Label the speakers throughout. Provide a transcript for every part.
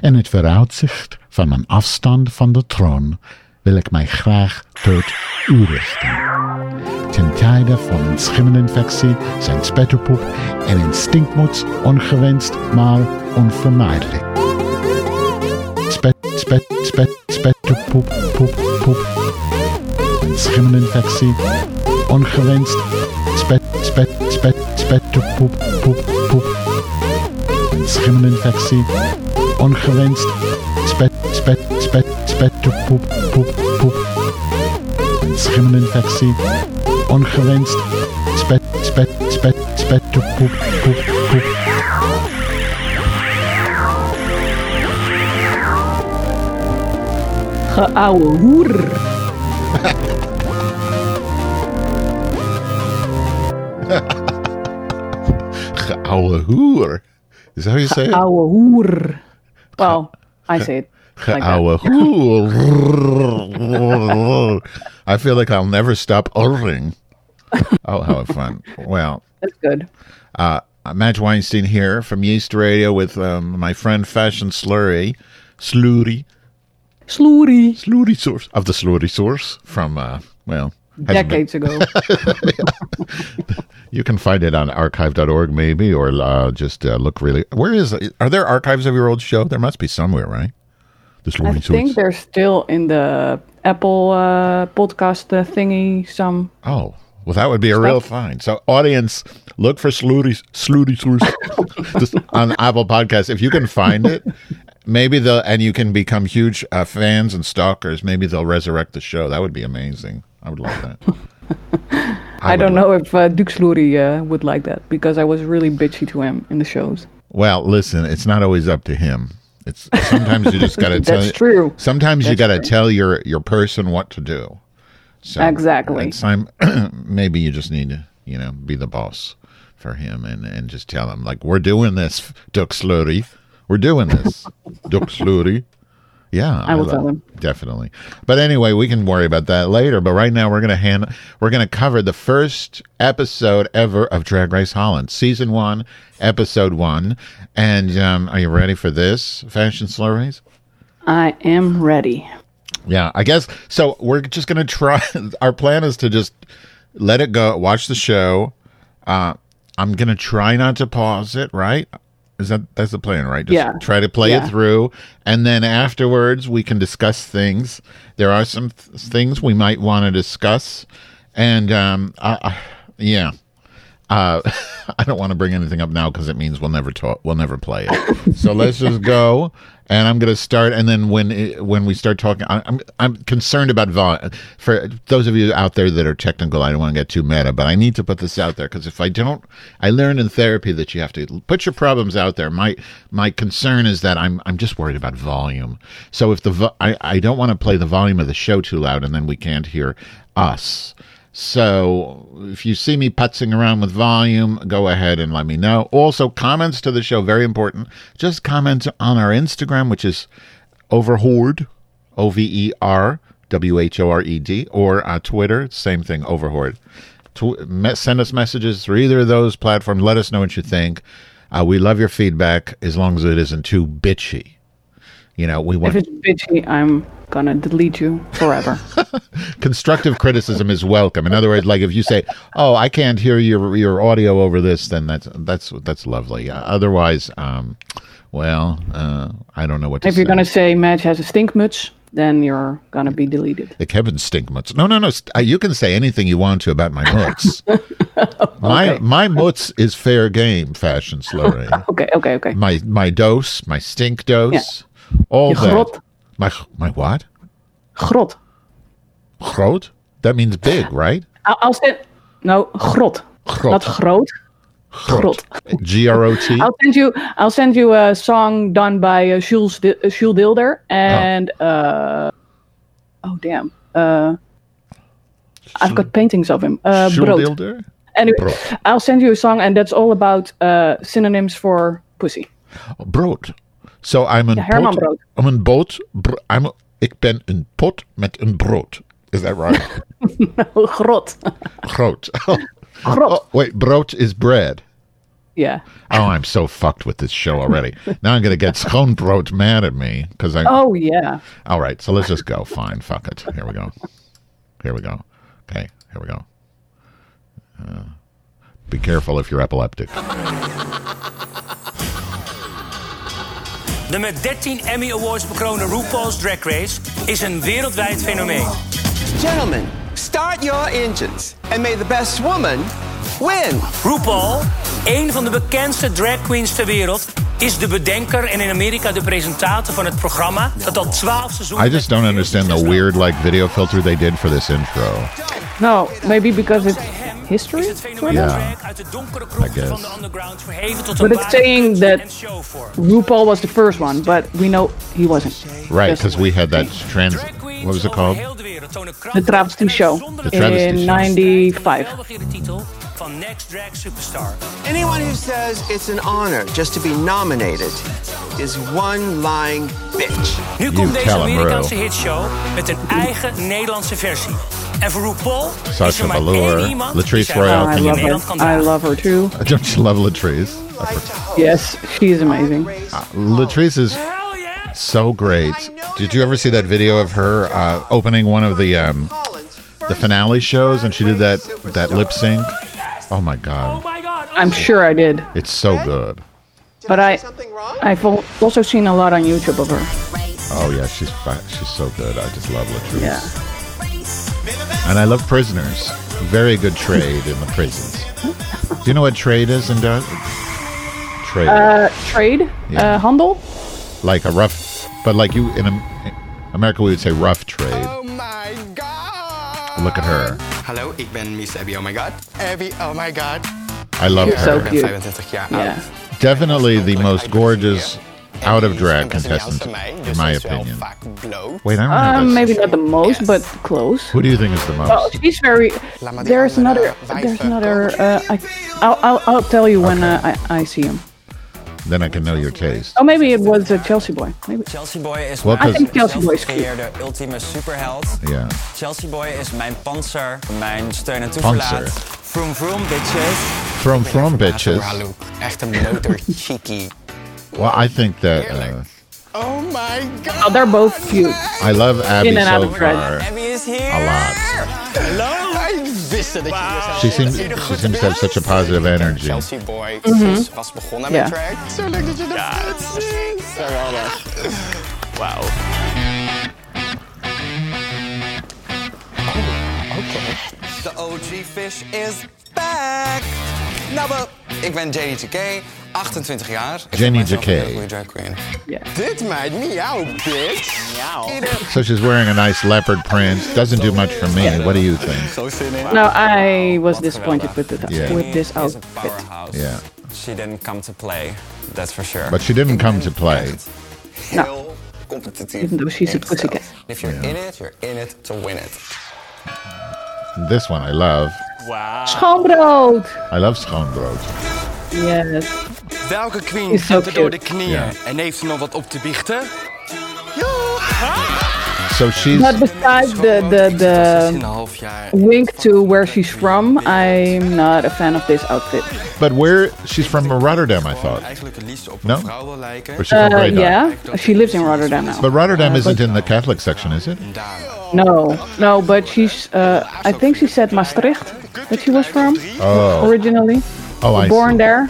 Speaker 1: En het vooruitzicht van mijn afstand van de troon wil ik mij graag tot u richten. Ten tijde van een schimmelinfectie zijn spetterpoep en een stinkmots ongewenst, maar onvermijdelijk. Spet, spet, spet, spetterpoep, poep, poep. Een schimmelinfectie, ongewenst, spet, spet, spet, spetterpoep, poep, poep. Een schimmelinfectie, ongewenst, spet, spet, spet, spetterpoep, poep, poep. Schimmelinfectie, ongewenst, spet, spet, spet, spetterpoep, poep, poep.
Speaker 2: Geouwe hoer.
Speaker 1: Geouwe hoer. Is that how you say it?
Speaker 2: Ouwe hoer. Well, I say it. like.
Speaker 1: I feel like I'll never stop urring. Oh, how fun. Well,
Speaker 2: That's good.
Speaker 1: uh, Madge Weinstein here from Yeast Radio with um, my friend Fashion Slurry, Slurry,
Speaker 2: Slurry,
Speaker 1: Slurry Source of the Slurry Source from, uh, well,
Speaker 2: Decades ago.
Speaker 1: You can find it on archive.org maybe, or uh, just uh, look really. Where is? Are there archives of your old show? There must be somewhere, right?
Speaker 2: I think
Speaker 1: Source.
Speaker 2: they're still in the Apple uh, podcast uh, thingy. Some
Speaker 1: Oh, well, that would be a real find. So, audience, look for Slurry Slurry Source on Apple Podcast. If you can find it, maybe they'll and you can become huge uh, fans and stalkers. Maybe they'll resurrect the show. That would be amazing. I would love that.
Speaker 2: I,
Speaker 1: would
Speaker 2: don't know if uh, Duke Sloerie uh, would like that because I was really bitchy to him in the shows.
Speaker 1: Well, listen, it's not always up to him. It's sometimes you just got to tell.
Speaker 2: That's true.
Speaker 1: Sometimes you got to tell your your person what to do. So
Speaker 2: Exactly.
Speaker 1: time. maybe you just need to, you know, be the boss for him and and just tell him like we're doing this, Duck Slurry. We're doing this, Duck Slurry. Yeah,
Speaker 2: I will
Speaker 1: love-
Speaker 2: tell him.
Speaker 1: definitely. But anyway, we can worry about that later. But right now, we're gonna hand we're gonna cover the first episode ever of Drag Race Holland, season one, episode one. And um, are you ready for this, Fashion Slurries?
Speaker 2: I am ready.
Speaker 1: Yeah, I guess so. We're just gonna try. Our plan is to just let it go, watch the show. Uh, I'm gonna try not to pause it. Right? Is that that's the plan, right? Just
Speaker 2: Yeah.
Speaker 1: Try to play
Speaker 2: Yeah.
Speaker 1: it through, and then afterwards we can discuss things. There are some th- things we might want to discuss, and um, I, I, yeah. Uh, I don't want to bring anything up now because it means we'll never talk. We'll never play it. so let's just go, and I'm going to start. And then when it, when we start talking, I'm I'm concerned about volume. For those of you out there that are technical, I don't want to get too meta, but I need to put this out there because if I don't, I learned in therapy that you have to put your problems out there. My my concern is that I'm I'm just worried about volume. So if the vo- I I don't want to play the volume of the show too loud, and then we can't hear us. So if you see me putzing around with volume, go ahead and let me know. Also, comments to the show, very important. Just comment on our Instagram, which is Overhorde, O V E R W H O R E D, or uh, Twitter, same thing, Overhorde. Tw- me- send us messages through either of those platforms. Let us know what you think. Uh, we love your feedback as long as it isn't too bitchy. You know, we want
Speaker 2: If it's bitchy, I'm gonna delete you forever.
Speaker 1: constructive criticism is welcome. In other words, like if you say, "Oh, I can't hear your your audio over this," then that's that's that's lovely. Uh, otherwise, um, well, uh, I don't know what to
Speaker 2: if
Speaker 1: say.
Speaker 2: you're gonna say Madge has a stinkmuts, then you're gonna be deleted.
Speaker 1: the Kevin stink Stinkmuts. No, no, no. st- uh, You can say anything you want to about my mutz. My
Speaker 2: Okay.
Speaker 1: my mutz is fair game, fashion slurry.
Speaker 2: Okay, okay, okay.
Speaker 1: my my dose, my stink dose, all
Speaker 2: Je
Speaker 1: that.
Speaker 2: grot.
Speaker 1: My my what?
Speaker 2: Grot.
Speaker 1: Groot? That means big, right?
Speaker 2: I'll, I'll send. No, grot.
Speaker 1: Grot.
Speaker 2: Not groot. Grot.
Speaker 1: G R O T.
Speaker 2: I'll send you. I'll send you a song done by uh, Jules Di- uh, Jules Deelder and uh, oh damn, uh, I've got paintings of him. Uh, Brood.
Speaker 1: Schuldeelder?
Speaker 2: Anyway,
Speaker 1: Brood.
Speaker 2: I'll send you a song, and that's all about uh, synonyms for pussy.
Speaker 1: brood. So I'm een
Speaker 2: Ja, Herman
Speaker 1: pot.
Speaker 2: brood.
Speaker 1: I'm een boot. br- I'm, ik ben een pot met een brood. Is that right?
Speaker 2: Grot.
Speaker 1: Groot. oh,
Speaker 2: Grot.
Speaker 1: wait, brood is bread.
Speaker 2: Yeah.
Speaker 1: Oh, I'm so fucked with this show already. now I'm going to get Schoonbrood mad at me because I.
Speaker 2: Oh yeah.
Speaker 1: All right, so let's just go. Fine, fuck it. Here we go. Here we go. Okay, here we go. Uh, be careful if you're epileptic.
Speaker 3: De met 13 Emmy Awards bekroonde RuPaul's Drag Race is een wereldwijd fenomeen.
Speaker 4: Gentlemen, start your engines and may the best woman win.
Speaker 3: RuPaul, een van de bekendste drag queens ter wereld, is de bedenker en in Amerika de presentator van het programma dat al 12 seizoenen.
Speaker 1: I just don't understand the weird like video filter they did for this intro.
Speaker 2: No, maybe because it's history.
Speaker 3: het fenomeen
Speaker 1: Ja.
Speaker 3: drag uit de donkere krochten
Speaker 1: guess.
Speaker 3: van de underground verheven tot
Speaker 2: But it's saying that- RuPaul was the first one, but we know he wasn't.
Speaker 1: Right, because we had that trans. What was it called?
Speaker 3: heel de wereld tonen kracht
Speaker 2: The Travesty Show
Speaker 1: The Travesty
Speaker 2: in 95.
Speaker 3: welbegeerde titel van Next Drag Superstar.
Speaker 4: Anyone who says it's an honor just to be nominated is one lying bitch.
Speaker 3: Nu komt deze Amerikaanse
Speaker 1: bro.
Speaker 3: hitshow met een eigen Nederlandse versie. En voor RuPaul is Sasha maar
Speaker 1: Velour, Latrice
Speaker 3: die
Speaker 1: Royale,
Speaker 2: Oh, I
Speaker 1: can you
Speaker 3: in
Speaker 2: love her.
Speaker 3: kan
Speaker 2: I love her too.
Speaker 1: Don't you love Latrice?
Speaker 2: Yes, she is amazing.
Speaker 1: Latrice is so great. Did you ever see that video of her uh, opening one of the um, the finale shows, and she did that that lip sync? Oh my god,
Speaker 3: Oh my god!
Speaker 2: I'm sure I did,
Speaker 1: it's so good.
Speaker 2: but I, I've also seen a lot on YouTube of her.
Speaker 1: Oh yeah, she's fi- she's so good. I just love Latrice.
Speaker 2: Yeah.
Speaker 1: And I love prisoners. Very good trade in the prisons. Do you know what trade is in Dutch? Trade,
Speaker 2: Uh, trade,
Speaker 1: Yeah.
Speaker 2: uh, handel.
Speaker 1: like a rough, but like you in Am- America we would say rough trade.
Speaker 5: Oh my god!
Speaker 1: Look at her.
Speaker 5: Hello, ik ben Miss Abby, oh my god. Abby, oh my god.
Speaker 1: I love
Speaker 2: You're so
Speaker 1: her.
Speaker 5: Ik ben
Speaker 2: cute. Yeah.
Speaker 1: Definitely the most gorgeous out of drag
Speaker 5: En Braziliaanse
Speaker 1: contestant, in my
Speaker 5: ze is wel
Speaker 1: opinion. Wait, I don't
Speaker 2: Um, maybe not the most, but close.
Speaker 1: Who do you think is the most?
Speaker 2: Well, she's very.
Speaker 5: Laat maar die
Speaker 2: There's another. There's another. Uh, I, I'll, I'll, I'll tell you when uh, I, I see him.
Speaker 1: then I can know your taste.
Speaker 2: Oh, maybe it was uh, Chelsea Boy. Maybe.
Speaker 6: Chelsea Boy is
Speaker 1: Well, I think
Speaker 2: Chelsea Boy is cute.
Speaker 6: zelfgecreëerde ultieme superheld.
Speaker 1: Yeah.
Speaker 6: Chelsea Boy is mijn panzer, mijn steun en
Speaker 1: Panzer.
Speaker 6: toeverlaat. Vroom vroom bitches.
Speaker 1: From from bitches.
Speaker 5: Haar look. Echt een motor cheeky.
Speaker 1: Well, I think that uh,
Speaker 5: Oh my god.
Speaker 2: Oh, they're both cute.
Speaker 1: I love Abby
Speaker 2: In out
Speaker 1: so
Speaker 2: of
Speaker 1: far
Speaker 6: Abby is here.
Speaker 1: a lot.
Speaker 5: Ik wist het dat je dit zou
Speaker 1: She seems she seems to have such a positive energy.
Speaker 5: Chelsea Boy is- was begonnen met
Speaker 2: Ja.
Speaker 5: Zo leuk dat je dat ja, Geweldig. Wauw.
Speaker 6: De OG Fish is back. Nou, ik ben JDJK, 28 jaar. Ik
Speaker 1: Jenny
Speaker 6: mijzelf
Speaker 1: JK.
Speaker 6: een goede drag queen.
Speaker 2: Yeah.
Speaker 5: Dit meid, miauw, bitch. Miauw.
Speaker 1: So she's wearing a nice leopard print. Doesn't do much for me. What do you think?
Speaker 5: Zo.
Speaker 2: No, I was disappointed with the
Speaker 1: Yeah.
Speaker 2: with this outfit.
Speaker 1: Yeah.
Speaker 6: She didn't come to play, that's for sure.
Speaker 1: But she didn't come to play.
Speaker 5: Heel competitief.
Speaker 2: Even though she's a
Speaker 5: ingesteld.
Speaker 2: pussycat.
Speaker 5: If you're in it, you're in it to win it.
Speaker 1: This one I love.
Speaker 2: Schoonbrood.
Speaker 1: I love schoonbrood.
Speaker 2: Yes.
Speaker 7: Welke queen gaat er door de knieën
Speaker 1: Ja.
Speaker 7: en heeft er nog wat op te biechten?
Speaker 1: So she's
Speaker 2: But besides the the the wink to where she's from, I'm not a fan of this outfit.
Speaker 1: but where she's from Rotterdam, I thought.
Speaker 7: Eigenlijk het liefst op
Speaker 1: No?
Speaker 7: een vrouw wil lijken.
Speaker 1: Or from
Speaker 2: Uh, yeah, she lives in Rotterdam now.
Speaker 1: But Rotterdam
Speaker 2: Uh,
Speaker 1: isn't
Speaker 2: but-
Speaker 1: in the Catholic section, is it?
Speaker 2: No, no, but she's. Uh, I think she said Maastricht that she was from
Speaker 1: Oh,
Speaker 2: originally.
Speaker 1: oh, I
Speaker 2: Born
Speaker 1: see.
Speaker 2: there.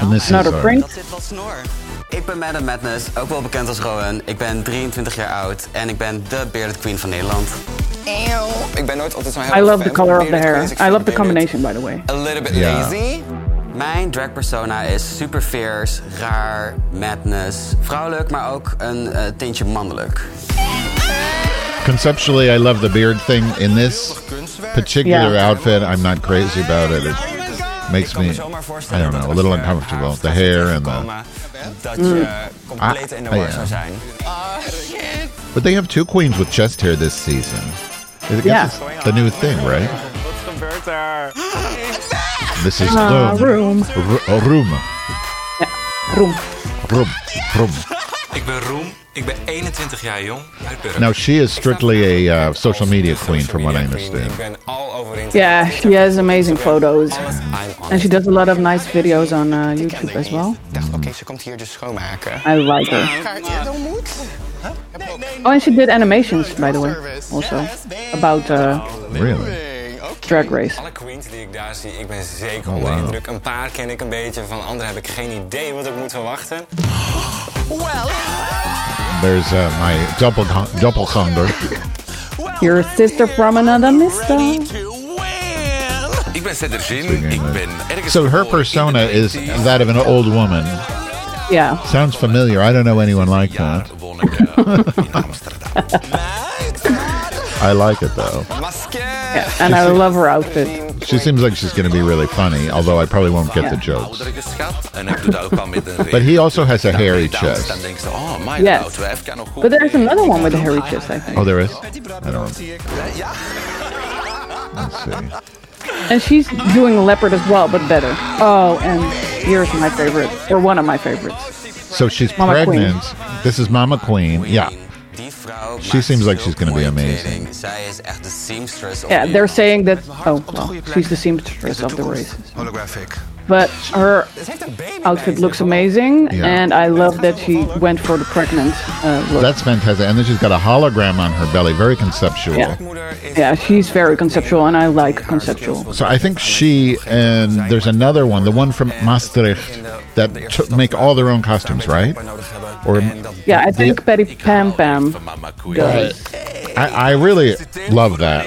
Speaker 1: And this is
Speaker 2: Another
Speaker 1: uh,
Speaker 2: prank.
Speaker 6: Ik ben Madam Madness, ook wel bekend als Rowan. Ik ben 23 jaar oud en ik ben de Bearded Queen van Nederland.
Speaker 5: Ik ben nooit altijd zo'n heel
Speaker 2: I love
Speaker 5: fan
Speaker 2: the color of the hair.
Speaker 5: queens.
Speaker 2: I love the combination, by the way.
Speaker 6: A little bit lazy. Mijn drag persona is super fierce, raar, madness, vrouwelijk, maar ook een eh, tintje mannelijk.
Speaker 1: conceptually I love the beard thing. In this particular
Speaker 2: Yeah.
Speaker 1: outfit, I'm not crazy about it. It makes
Speaker 6: Ik kan me
Speaker 1: I don't know, a little uncomfortable. The hair and the.
Speaker 6: Komen, Dat je compleet in de
Speaker 1: Ah,
Speaker 6: war zou zijn.
Speaker 1: But they have two queens with chest hair this season. I guess
Speaker 2: Yeah.
Speaker 1: it's the new thing, right? This is
Speaker 2: Ah,
Speaker 1: room.
Speaker 2: room.
Speaker 1: Ro- room.
Speaker 2: Room.
Speaker 1: Room. Room.
Speaker 8: Ik ben Roem, ik ben 21 jaar jong uit Burg.
Speaker 1: Now she is strictly a uh, social media queen, from what I understand.
Speaker 5: ben all
Speaker 6: overwinteren.
Speaker 2: Yeah, she has amazing photos.
Speaker 6: I'm.
Speaker 2: And she does a lot of nice videos on uh, YouTube as well.
Speaker 6: Ik dacht, oké, ze komt hier dus schoonmaken.
Speaker 2: I like her.
Speaker 6: Kaartje, dat moet.
Speaker 2: Oh, and she did animations, by the way, also about uh,
Speaker 1: Really?
Speaker 2: Drag Race.
Speaker 6: Alle queens die ik daar zie, ik ben zeker
Speaker 1: Oh,
Speaker 6: onder de
Speaker 1: wow.
Speaker 6: indruk. Een paar ken ik een beetje, van anderen heb ik geen idee wat ik moet verwachten.
Speaker 1: There's uh, my double doppelganger.
Speaker 2: Your sister from another mister.
Speaker 8: Ik ben Cedric Zin. Ik ben ergens
Speaker 1: So her persona is that of an old woman.
Speaker 2: Yeah.
Speaker 1: Sounds familiar. I don't know anyone like
Speaker 8: Jaar
Speaker 1: that. I like it though.
Speaker 6: Mascara!
Speaker 2: And I love her outfit.
Speaker 1: She seems like she's going to be really funny, although I probably won't get the jokes.
Speaker 8: Oudere geschat. En ik doe dat ook al met een
Speaker 1: But he also has a
Speaker 8: Dan ben je
Speaker 1: hairy chest.
Speaker 8: Dan denk je, my
Speaker 2: Yes.
Speaker 8: auto heeft kan nog goed.
Speaker 2: But there's another one with a hairy chest, I think.
Speaker 1: Oh, there is. I don't. Let's see.
Speaker 2: And she's doing leopard as well, but better. Oh, and here's my favorite, or one of my favorites.
Speaker 1: So she's
Speaker 2: Mama Queen.
Speaker 1: pregnant. This is Mama Queen. Yeah.
Speaker 6: Die vrouw
Speaker 1: She seems like she's gonna be amazing.
Speaker 6: kleding. Zij is echt de seamstress. of
Speaker 2: Yeah, they're saying that. Oh, well, she's the seamstress of the races.
Speaker 5: Holographic.
Speaker 2: But her
Speaker 6: Ze heeft een baby
Speaker 2: outfit looks amazing,
Speaker 1: Yeah.
Speaker 2: and I love that she went for the pregnant uh, look.
Speaker 1: That's fantastic. And then she's got a hologram on her belly, very conceptual.
Speaker 2: Yeah. Yeah, she's very conceptual, and I like conceptual.
Speaker 1: So I think she and there's another one, the one from Maastricht, that took make all their own costumes, right? Or
Speaker 2: Yeah, I think Patty Pam Pam
Speaker 8: Mama
Speaker 2: does.
Speaker 1: I, I really love that.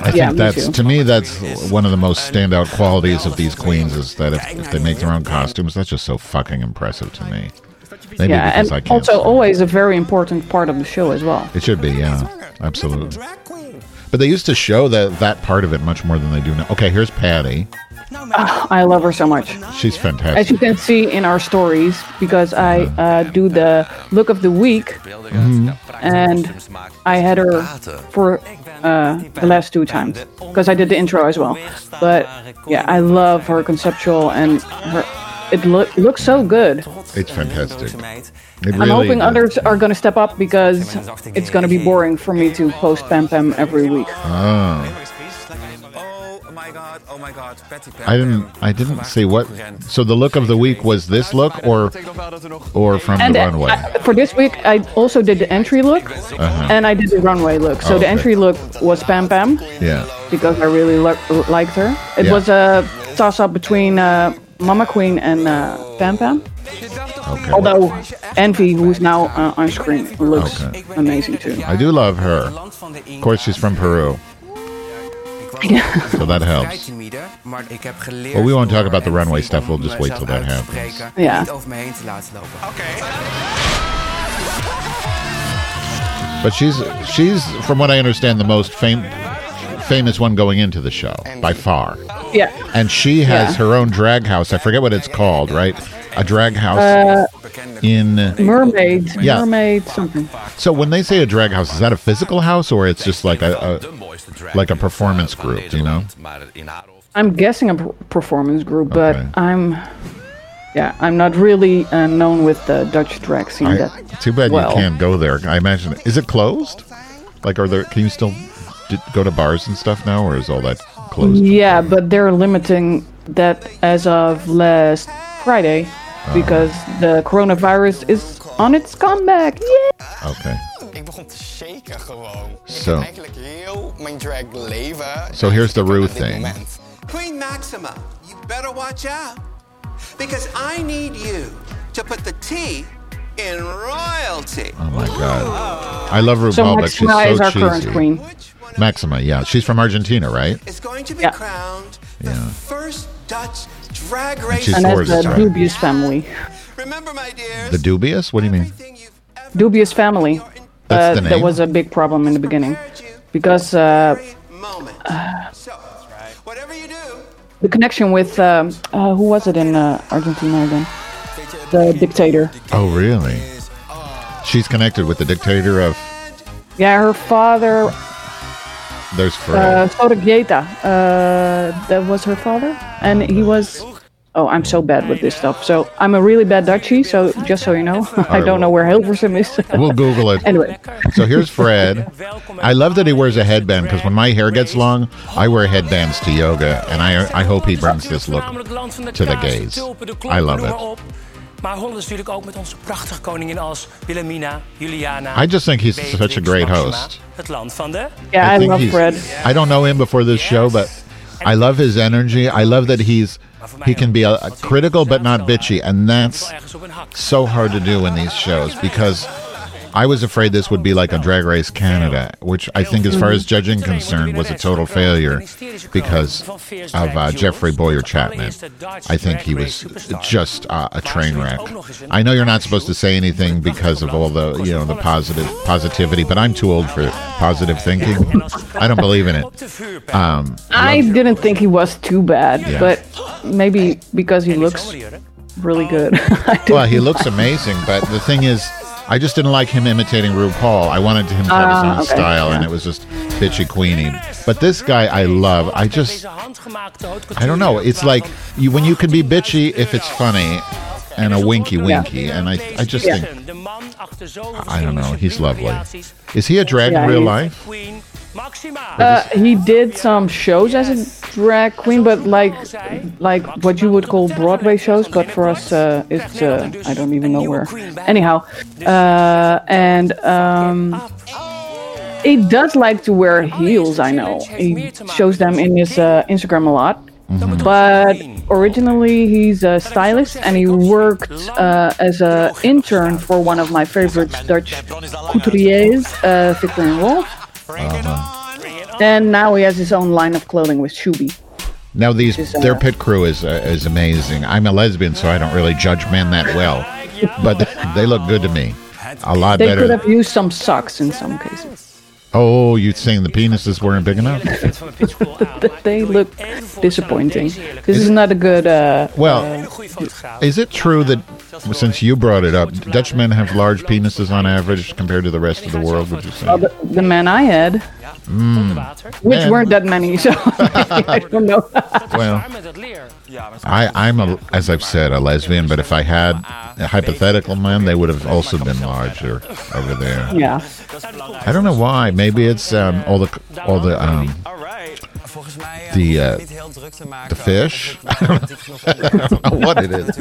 Speaker 1: I think
Speaker 2: Yeah, me
Speaker 1: that's to me that's one of the most standout qualities of these queens is that if, if they make their own costumes, that's just so fucking impressive to me. Maybe
Speaker 2: Yeah, and also always a very important part of the show as well.
Speaker 1: It should be, yeah, absolutely. But they used to show that that part of it much more than they do now. Okay, here's Patty.
Speaker 2: Ah, I love her so much.
Speaker 1: She's fantastic.
Speaker 2: As you can see in our stories, because I mm-hmm. uh, do the look of the week, mm-hmm. and I had her for uh, the last two times because I did the intro as well. But yeah, I love her conceptual and her. It lo- looks so good.
Speaker 1: It's fantastic. It
Speaker 2: I'm hoping
Speaker 1: does.
Speaker 2: others are going to step up because it's going to be boring for me to post Pam Pam every week.
Speaker 1: Oh
Speaker 6: my god, oh my god. Patty Pam
Speaker 1: I didn't. I didn't see what. So the look of the week was this look, or or from
Speaker 2: And
Speaker 1: the
Speaker 2: uh,
Speaker 1: runway.
Speaker 2: I- for this week, I also did the entry look and I did the runway look. So
Speaker 1: Oh,
Speaker 2: the
Speaker 1: okay.
Speaker 2: entry look was Pam Pam
Speaker 1: Yeah.
Speaker 2: because I really lo- liked her. It
Speaker 1: Yeah.
Speaker 2: was a toss up between uh, Mama Queen and uh, Pam Pam.
Speaker 1: Okay.
Speaker 2: Although Envy, who's now uh, on screen, looks
Speaker 1: Okay.
Speaker 2: amazing too.
Speaker 1: I do love her.
Speaker 6: Land van de
Speaker 1: Of course, she's from Peru, so that helps.
Speaker 7: timide, maar ik heb geleerd.
Speaker 1: Well, we won't talk about the runway stuff. We'll just wait till that happens.
Speaker 7: spreken
Speaker 2: Ja.
Speaker 7: en Niet over me heen te laten lopen.
Speaker 1: But she's she's from what I understand the most fam- famous one going into the show by far.
Speaker 2: Yeah.
Speaker 1: And she has
Speaker 2: Yeah.
Speaker 1: her own drag house. I forget what it's called, right? A drag house
Speaker 2: Uh,
Speaker 1: in.
Speaker 2: mermaid,
Speaker 1: Yeah.
Speaker 2: mermaid something.
Speaker 1: So when they say a drag house, is that a physical house or it's just like a, a
Speaker 8: De mooiste drag
Speaker 1: like a performance group, you know?
Speaker 8: Nederland, Maar in haar hoofd
Speaker 2: I'm guessing a performance group, but
Speaker 1: Okay.
Speaker 2: I'm, yeah, I'm not really uh, known with the Dutch drag scene.
Speaker 1: I,
Speaker 2: that
Speaker 1: too bad
Speaker 2: well.
Speaker 1: you can't go there. I imagine. Is it closed? Like, are there? Can you still d- go to bars and stuff now, or is all that closed?
Speaker 2: Yeah, but they're limiting that as of last Friday
Speaker 1: Oh.
Speaker 2: because the coronavirus is on its comeback. Yeah.
Speaker 1: Okay.
Speaker 6: Ik begon te shaken gewoon. Ik
Speaker 1: Zo.
Speaker 6: heb eigenlijk heel mijn drag leven.
Speaker 1: So here's the Rue thing.
Speaker 4: Queen Maxima, you better watch out. Because I need you to put the T in royalty.
Speaker 1: Oh my god. I love
Speaker 2: So
Speaker 1: RuPaul, but she's
Speaker 2: Maxima is
Speaker 1: so
Speaker 2: our current queen.
Speaker 4: Which one of
Speaker 1: Maxima, yeah, she's from Argentina, right?
Speaker 4: is going to be
Speaker 2: Yeah.
Speaker 4: crowned the
Speaker 1: Yeah.
Speaker 4: first Dutch drag race?
Speaker 1: she's
Speaker 2: And
Speaker 1: Thor's
Speaker 2: the
Speaker 1: right.
Speaker 2: dubious family.
Speaker 4: Remember, my dears,
Speaker 1: The dubious? What do you mean?
Speaker 4: everything you've ever
Speaker 2: Dubious family.
Speaker 1: That's
Speaker 2: Uh,
Speaker 1: the
Speaker 2: that was a big problem in the beginning because uh,
Speaker 4: every moment. so, whatever you do,
Speaker 2: the connection with um, uh, who was it in uh, Argentina again? The dictator.
Speaker 1: Oh, really? She's connected with the dictator of.
Speaker 2: Yeah, her father,
Speaker 1: There's Fred.
Speaker 2: uh. Uh, that was her father, and he was Oh, I'm so bad with this stuff. So I'm a really bad Dutchie. So just so you know, I don't know where Hilversum is.
Speaker 1: We'll Google it.
Speaker 2: anyway,
Speaker 1: So here's Fred. I love that he wears a headband because when my hair gets long, I wear headbands to yoga, and I I hope he brings this look to the gays. I love it.
Speaker 3: Maar Holland is natuurlijk ook met onze prachtige koningin als Wilhelmina, Juliana.
Speaker 1: I just think he's
Speaker 3: Beatrix,
Speaker 1: such a great
Speaker 3: Maxima,
Speaker 1: host.
Speaker 3: Het land van de...
Speaker 2: yeah, I,
Speaker 1: think
Speaker 2: love Fred.
Speaker 1: I don't know him before this show, but I love his energy. I love that he's he can be a, a critical but not bitchy, and that's
Speaker 3: Ergens op een hak.
Speaker 1: so hard to do in these shows because I was afraid this would be like a Drag Race Canada, which I think, as far as judging concerned, was a total failure because of uh, Jeffrey Bowyer Chapman. I think he was just uh, a train wreck. I know you're not supposed to say anything because of all the you know the positive positivity, but I'm too old for positive thinking. I don't believe in it.
Speaker 3: Op de vuurpijl.
Speaker 1: Um,
Speaker 2: I didn't think he was too bad,
Speaker 1: Yeah.
Speaker 2: but maybe because he looks really good.
Speaker 1: Well, he looks amazing, but the thing is, I just didn't like him imitating RuPaul. I wanted him to have his
Speaker 2: Ah,
Speaker 1: own
Speaker 2: okay,
Speaker 1: style, and it was just bitchy queenie. But this guy, I love. I just,
Speaker 3: Deze handgemaakte haute
Speaker 1: I don't know. It's like you when you can be bitchy if it's funny, and a winky winky. And I, I just
Speaker 2: Yeah.
Speaker 1: think,
Speaker 3: De man achter zoveel
Speaker 1: I don't know. He's lovely. Is he a drag
Speaker 2: Yeah,
Speaker 1: in real life?
Speaker 3: Queen Maxima.
Speaker 2: Uh, he did some shows as a drag queen, but like like what you would call Broadway shows. But for us, uh, it's uh, I don't even know where. Anyhow, uh, and um, he does like to wear heels. I know he shows them in his uh, Instagram a lot. But originally, he's a stylist, and he worked uh, as an intern for one of my favorite Dutch couturiers, uh, Viktor and Rolf. And now he has his own line of clothing with Shubi.
Speaker 1: Now these
Speaker 2: Is, uh,
Speaker 1: their pit crew is uh, is amazing. I'm a lesbian, so I don't really judge men that well, but they look good to me. A lot
Speaker 2: They
Speaker 1: better.
Speaker 2: could have used some socks in some cases.
Speaker 1: Oh, you saying the penises weren't big enough?
Speaker 3: van de pitschool aan.
Speaker 2: But they look disappointing. This is not a good. Uh,
Speaker 1: Well,
Speaker 3: fotograaf.
Speaker 1: is it true that since you brought it up, Dutch men have large penises on average compared to the rest of the world? Would you
Speaker 2: well,
Speaker 1: say?
Speaker 2: the, the men I had,
Speaker 3: water.
Speaker 2: which
Speaker 1: Man.
Speaker 2: weren't that many, so I don't know.
Speaker 1: Well,
Speaker 3: Waar met het leer.
Speaker 1: I, I'm a, as I've said, a lesbian. But if I had a hypothetical man, they would have also been larger over there.
Speaker 2: yeah.
Speaker 1: I don't know why. Maybe it's um, all the all the um,
Speaker 6: Alright. Volgens mij eh,
Speaker 1: The, uh,
Speaker 6: het niet heel druk te
Speaker 1: the fish.
Speaker 6: I don't
Speaker 1: know what it is.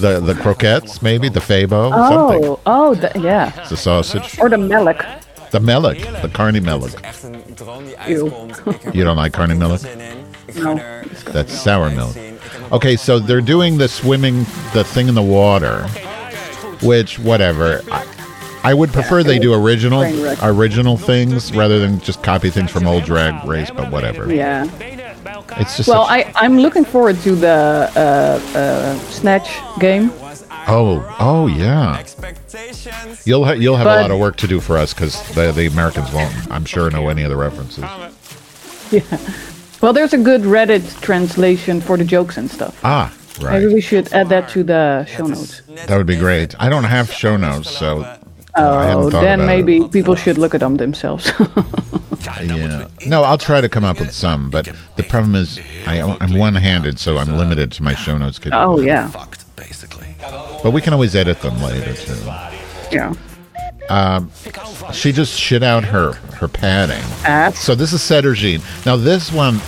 Speaker 1: the the croquettes, maybe the fabo, something.
Speaker 2: Oh, oh, the, yeah.
Speaker 1: It's a sausage.
Speaker 2: Or the melk.
Speaker 1: The melk, the karnemelk.
Speaker 6: Echt een droom die uitkomt. Ik heb
Speaker 1: You don't like carny milk?
Speaker 6: zin in. Ik ga
Speaker 2: No.
Speaker 1: That's sour milk.
Speaker 6: zien. Ik heb
Speaker 1: Okay, so they're doing the swimming, the thing in the water, which whatever. I, I would prefer they do original original things rather than just copy things from old drag race. But whatever.
Speaker 2: Yeah.
Speaker 3: Benen bij elkaar.
Speaker 1: It's just
Speaker 2: Well,
Speaker 1: such-
Speaker 2: I, I'm looking forward to the uh, uh, snatch game.
Speaker 1: oh oh yeah. You'll ha- you'll have a lot of work to do for us because the the Americans won't. I'm sure know any of the references.
Speaker 2: Well, there's a good Reddit translation for the jokes and stuff.
Speaker 1: Ah, right.
Speaker 2: Maybe
Speaker 1: right.
Speaker 2: we should add that to the show notes.
Speaker 1: That would be great. I don't have show notes, so
Speaker 2: Oh,
Speaker 1: thought
Speaker 2: then
Speaker 1: about it.
Speaker 2: maybe people should look at them themselves.
Speaker 1: Yeah. No, I'll try to come up with some, but the problem is I, I'm one-handed, so I'm limited to my show notes.
Speaker 2: oh yeah,
Speaker 8: basically.
Speaker 1: But we can always edit them later too.
Speaker 2: yeah.
Speaker 1: Um, she just shit out her her padding.
Speaker 2: Ass.
Speaker 1: So this is Sederginne. Now this one,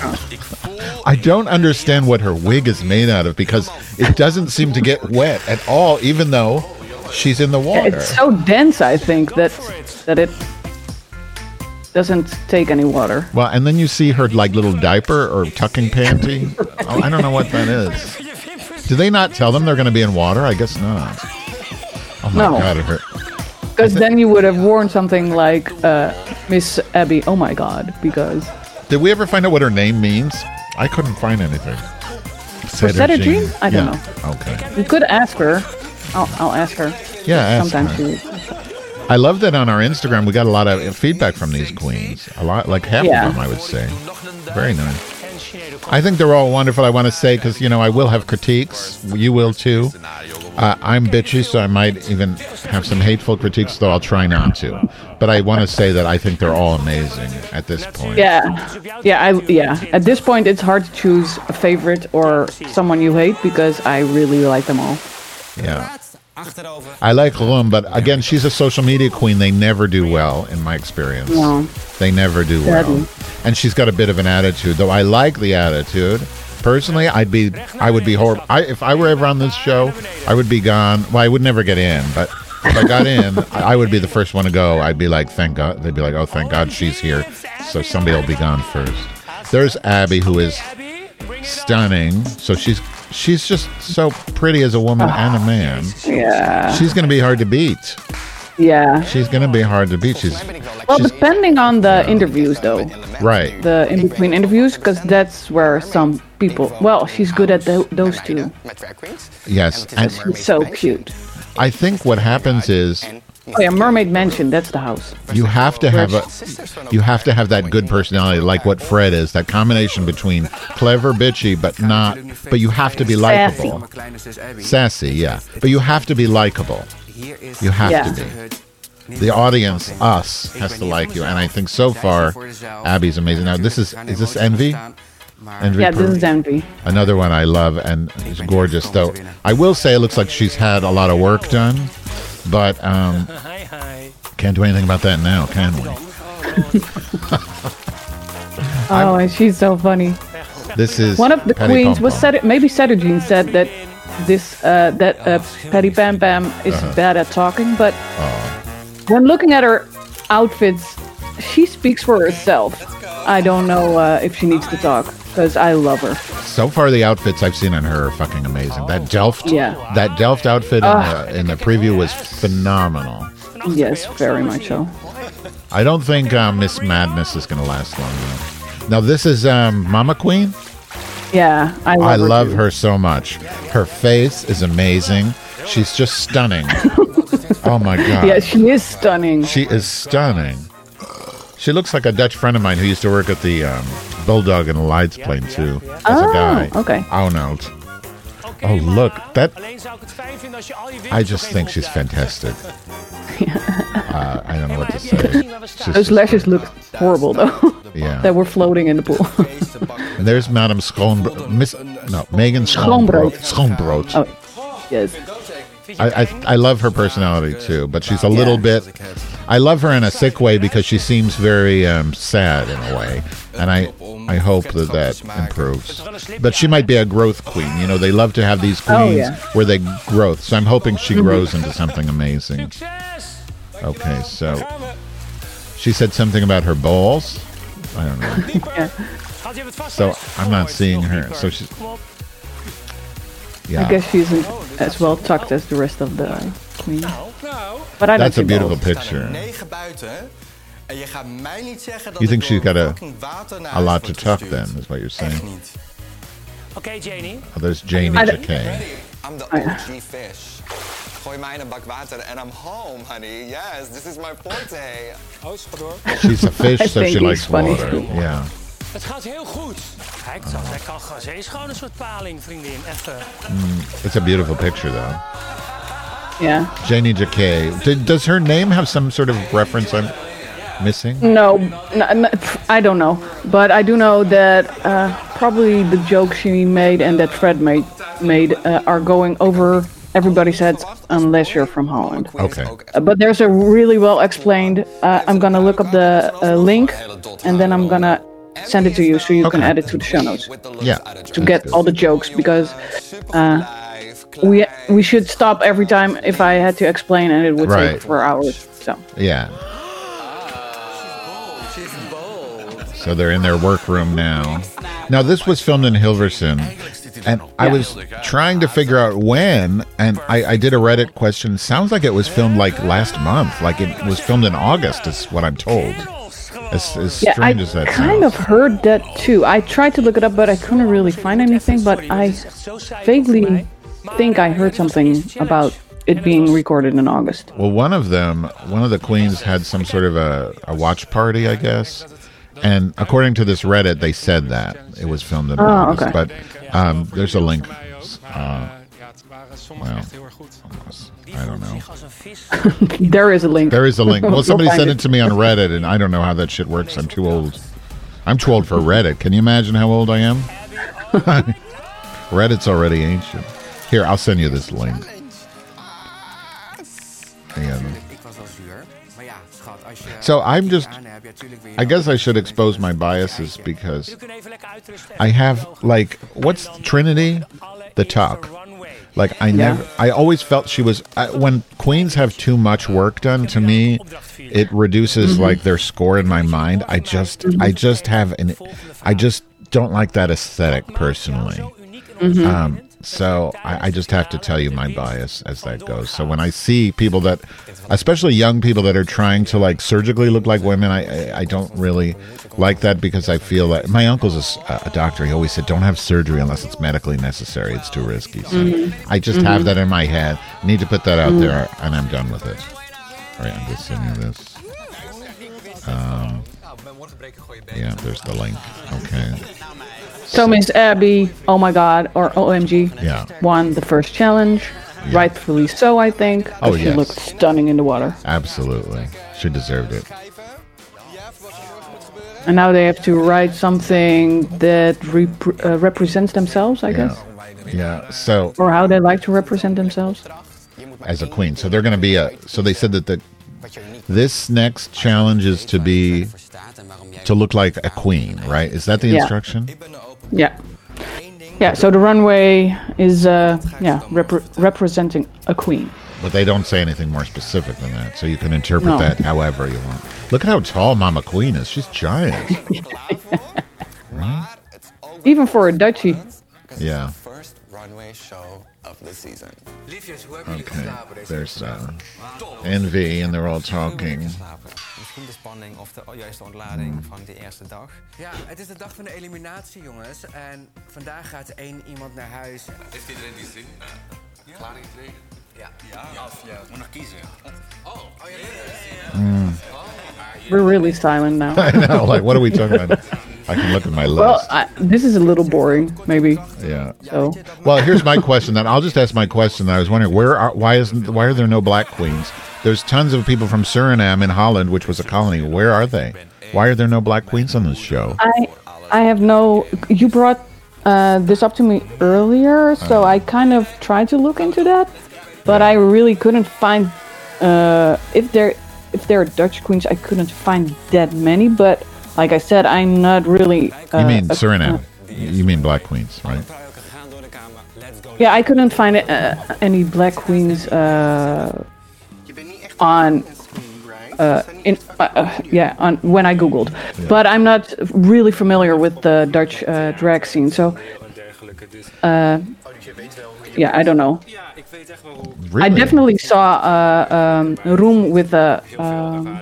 Speaker 1: I don't understand what her wig is made out of because it doesn't seem to get wet at all, even though she's in the water.
Speaker 2: It's so dense, I think that that it doesn't take any water.
Speaker 1: Well, and then you see her like little diaper or tucking panty. oh, I don't know what that is. Do they not tell them they're going to be in water? I guess not. Oh my
Speaker 2: No.
Speaker 1: god, it hurt.
Speaker 2: Because then you would have worn something like uh, Miss Abby. Oh my God! Because
Speaker 1: Did we ever find out what her name means? I couldn't find anything.
Speaker 2: For Sederginne? I don't
Speaker 1: know. Okay.
Speaker 2: you could ask her. I'll, I'll ask her.
Speaker 1: Yeah, ask
Speaker 2: Sometimes
Speaker 1: her.
Speaker 2: she.
Speaker 1: I love that on our Instagram we got a lot of feedback from these queens. A lot, like half
Speaker 2: Yeah.
Speaker 1: of them, I would say. Very nice. I think they're all wonderful. I want to say because you know I will have critiques. You will too. Uh, I'm bitchy, so I might even have some hateful critiques, though I'll try not to. But I want to say that I think they're all amazing at this point.
Speaker 2: Yeah, yeah, I yeah. At this point, it's hard to choose a favorite or someone you hate because I really like them all.
Speaker 1: Yeah. I like Rum, but again, she's a social media queen. They never do well, in my experience.
Speaker 2: No.
Speaker 1: They never do well. And she's got a bit of an attitude, though I like the attitude. Personally, I'd be, I would be horrible. I, if I were ever on this show, I would be gone. Well, I would never get in, but if I got in, I I would be the first one to go. I'd be like, thank God. They'd be like, oh, thank God she's here. So somebody will be gone first. There's Abby, who is stunning. So she's she's just so pretty as a woman and a man.
Speaker 2: Yeah,
Speaker 1: She's going to be hard to beat.
Speaker 2: yeah.
Speaker 1: She's going to be hard to beat. She's
Speaker 2: Well, depending on the interviews, though,
Speaker 1: right.
Speaker 2: the in between interviews, because that's where some people. Well, she's good at tho- those two.
Speaker 6: Met drag queens.
Speaker 1: Yes, and
Speaker 2: She's so cute.
Speaker 1: I think what happens is
Speaker 2: Oh yeah, Mermaid Mansion. That's the house.
Speaker 1: you have to have a you have to have that good personality, like what Fred is. That combination between clever, bitchy, but not. But you have to be likable.
Speaker 7: Mijn kleine zus Abby.
Speaker 1: Sassy, yeah. But you have to be likable. You have
Speaker 2: Yeah.
Speaker 1: to be. The audience, us, has to like you, and I think so far, Abby's amazing. Now, this is is this Envy? Envy
Speaker 2: Yeah, this is Envy.
Speaker 1: Another one I love and it's gorgeous. Though I will say it looks like she's had a lot of work done, but um,
Speaker 3: Hi, hi.
Speaker 1: can't do anything about that now, can we?
Speaker 2: Oh, and she's so funny.
Speaker 1: This is
Speaker 2: One of the
Speaker 1: Patty
Speaker 2: queens
Speaker 1: Pom
Speaker 2: was
Speaker 1: Pom.
Speaker 2: said maybe Jean said that this uh, that uh, Patty Bam Pam is
Speaker 1: Uh-huh.
Speaker 2: bad at talking, but when looking at her outfits, she speaks for herself. I don't know uh, if she needs to talk because I love her.
Speaker 1: So far, the outfits I've seen on her are fucking amazing. That Delft,
Speaker 2: Yeah.
Speaker 1: that Delft outfit in, the, in the preview was phenomenal.
Speaker 2: Yes, very much so.
Speaker 1: I don't think uh, Miss Madness is going to last long. Though. Now this is um, Mama Queen.
Speaker 2: Yeah, I love
Speaker 1: I
Speaker 2: her.
Speaker 1: love her so much. Her face is amazing. She's just stunning. oh my god.
Speaker 2: Yeah, she is stunning.
Speaker 1: She is stunning. She looks like a Dutch friend of mine who used to work at the um, Bulldog and the Leidseplein too. As a
Speaker 2: Oh,
Speaker 1: guy.
Speaker 2: okay.
Speaker 1: Arnold. Oh look, that
Speaker 3: Alleen zou ik het fijn vinden als je al je
Speaker 1: I just think she's fantastic. Uh, I don't know what to say.
Speaker 3: gezien waar we staan?
Speaker 2: Those lashes look horrible though.
Speaker 1: Yeah.
Speaker 2: that were floating in the pool.
Speaker 1: And there's Madame Schoonbrood. Miss, no, Megan
Speaker 2: Schoonbrood.
Speaker 1: Schoonbrood. Schoonbrood.
Speaker 2: oh, yes.
Speaker 1: I, I I love her personality too, but she's a little bit. I love her in a sick way because she seems very um, sad in a way, and I I hope that that improves. But she might be a growth queen. You know, they love to have these
Speaker 2: Oh,
Speaker 1: queens
Speaker 2: yeah.
Speaker 1: where they growth. So I'm hoping she grows into something amazing. Okay, so she said something about her balls. I don't know.
Speaker 3: Gaat je het vast
Speaker 1: So? I'm not seeing her. So she's
Speaker 3: Kom op.
Speaker 2: I guess she isn't as well tucked as the rest of the queen. But I
Speaker 1: That's a beautiful
Speaker 2: balls.
Speaker 1: picture.
Speaker 6: 9 buiten. En je gaat mij niet zeggen dat
Speaker 1: You think she's got a
Speaker 6: fucking water naar
Speaker 1: a lot to
Speaker 6: word
Speaker 1: tuck then, is what you're saying.
Speaker 6: Okay,
Speaker 3: Oké, Janey.
Speaker 1: Oh, there's Janey
Speaker 2: I-
Speaker 1: Jacké.
Speaker 6: I'm the
Speaker 2: Oh, ja.
Speaker 6: OG fish. Gooi mij in een bak water and I'm home, honey. Yes, this is my forte. Oh, schat hoor.
Speaker 1: She's a fish, so she likes
Speaker 2: funny.
Speaker 1: water. Yeah.
Speaker 3: Het gaat heel goed. Kijk, dat, hij kan gewoon. Ze is gewoon een soort paling, vriendin. Even.
Speaker 1: It's a beautiful picture, though.
Speaker 2: Yeah.
Speaker 1: Janey Jacké. Does her name have some sort of reference I'm missing?
Speaker 2: No, no, no, I don't know. But I do know that uh, probably the jokes she made and that Fred made made uh, are going over everybody's heads unless you're from Holland.
Speaker 1: Okay.
Speaker 2: Uh, but there's a really well explained. Uh, I'm gonna look up the uh, link and then I'm gonna send it to you so you can add it to the show notes
Speaker 1: Yeah.
Speaker 2: to get all the jokes because uh, we we should stop every time if I had to explain and it would
Speaker 1: Right.
Speaker 2: take four hours. So
Speaker 1: Yeah. So they're in their workroom now. Now, this was filmed in Hilversum. And I was trying to figure out when, and I, I did a Reddit question. Sounds like it was filmed like last month. Like it was filmed in August, is what I'm told. As, as
Speaker 2: Yeah, I
Speaker 1: strange as that
Speaker 2: kind
Speaker 1: sounds.
Speaker 2: of heard that too. I tried to look it up, but I couldn't really find anything. But I vaguely think I heard something about it being recorded in August.
Speaker 1: Well, one of them, one of the queens had some sort of a, a watch party, I guess. And according to this Reddit, they said that it was filmed in
Speaker 2: Oh,
Speaker 1: August.
Speaker 2: okay.
Speaker 1: But um, there's a link uh, Well, I don't know.
Speaker 2: There is a link.
Speaker 1: There is a link. Well, somebody sent it to me on Reddit, and I don't know how that shit works. I'm too old. I'm too old for Reddit. Can you imagine how old I am? Reddit's already ancient. Here, I'll send you this link. And
Speaker 7: Ik was wel zuur. Maar ja, schat, als je...
Speaker 1: so I'm just.
Speaker 7: gedaan hebt, ja, tuurlijk wil je
Speaker 1: I guess I should expose my biases because
Speaker 3: U kunt even lekker uitrusten.
Speaker 1: I have like what's Trinity, the Tuck. Like I never, I always felt she was I, when queens have too much work done to me, it reduces like their score in my mind. I just, I just have an, I just don't like that aesthetic personally. Um, so I, I just have to tell you my bias as that goes. So when I see people that, especially young people that are trying to like surgically look like women, I I, I don't really like that because I feel that my uncle's a doctor. He always said, "Don't have surgery unless it's medically necessary. It's too risky." So mm-hmm. I just have mm-hmm. that in my head. Need to put that out mm-hmm. there, and I'm done with it. All right, I'm just sending this. Um, yeah, there's the link. Okay.
Speaker 2: So Miss Abby, oh my god, or OMG,
Speaker 1: Yeah.
Speaker 2: won the first challenge. Rightfully so, I think.
Speaker 1: Oh,
Speaker 2: She
Speaker 1: yes.
Speaker 2: looked stunning in the water.
Speaker 1: Absolutely. She deserved it.
Speaker 2: And now they have to write something that rep- uh, represents themselves, I guess.
Speaker 1: Yeah. Yeah. So
Speaker 2: Or how they like to represent themselves.
Speaker 1: as a queen. So they're going to be a. So they said that the this next challenge is to be to look like a queen, right? Is that the
Speaker 2: Yeah.
Speaker 1: instruction?
Speaker 2: Yeah. Yeah, so the runway is, uh, yeah, repre- representing a queen.
Speaker 1: But they don't say anything more specific than that. So you can interpret
Speaker 2: No.
Speaker 1: that however you want. Look at how tall Mama Queen is. She's giant.
Speaker 2: Even for a Dutchie.
Speaker 1: Yeah.
Speaker 6: First runway show of the season.
Speaker 7: Liefjes, hoe hebben jullie
Speaker 1: Okay.
Speaker 7: geslapen deze
Speaker 1: There's uh, Envy, and they're all talking.
Speaker 6: Misschien de spanning of de juiste ontlading van die eerste dag.
Speaker 7: Ja, het is de dag van de eliminatie, jongens. En vandaag gaat één iemand naar huis.
Speaker 8: Heeft iedereen die zin uh, klaar gekregen?
Speaker 7: Ja.
Speaker 8: Ja, of je moet nog kiezen.
Speaker 2: We're really silent now.
Speaker 1: I know. Like, what are we talking about? I can look at my list.
Speaker 2: well, I, this is a little boring, maybe.
Speaker 1: yeah.
Speaker 2: So,
Speaker 1: Well, here's my question. Then I'll just ask my question. I was wondering where are why isn't why are there no black queens? There's tons of people from Suriname in Holland, which was a colony. Where are they? Why are there no black queens on this show?
Speaker 2: I, I have no. You brought uh, this up to me earlier, so I kind of tried to look into that, but I really couldn't find. Uh, if there, if there are Dutch queens, I couldn't find that many. But like I said, I'm not really. Uh,
Speaker 1: You mean
Speaker 2: a-
Speaker 1: Suriname? You mean black queens, right?
Speaker 2: Yeah, I couldn't find uh, any black queens uh, on uh, in uh, uh, yeah on when I googled, but I'm not really familiar with the Dutch uh, drag scene, so uh, yeah, I don't know.
Speaker 1: Really?
Speaker 2: I definitely saw uh, um, a room with a um,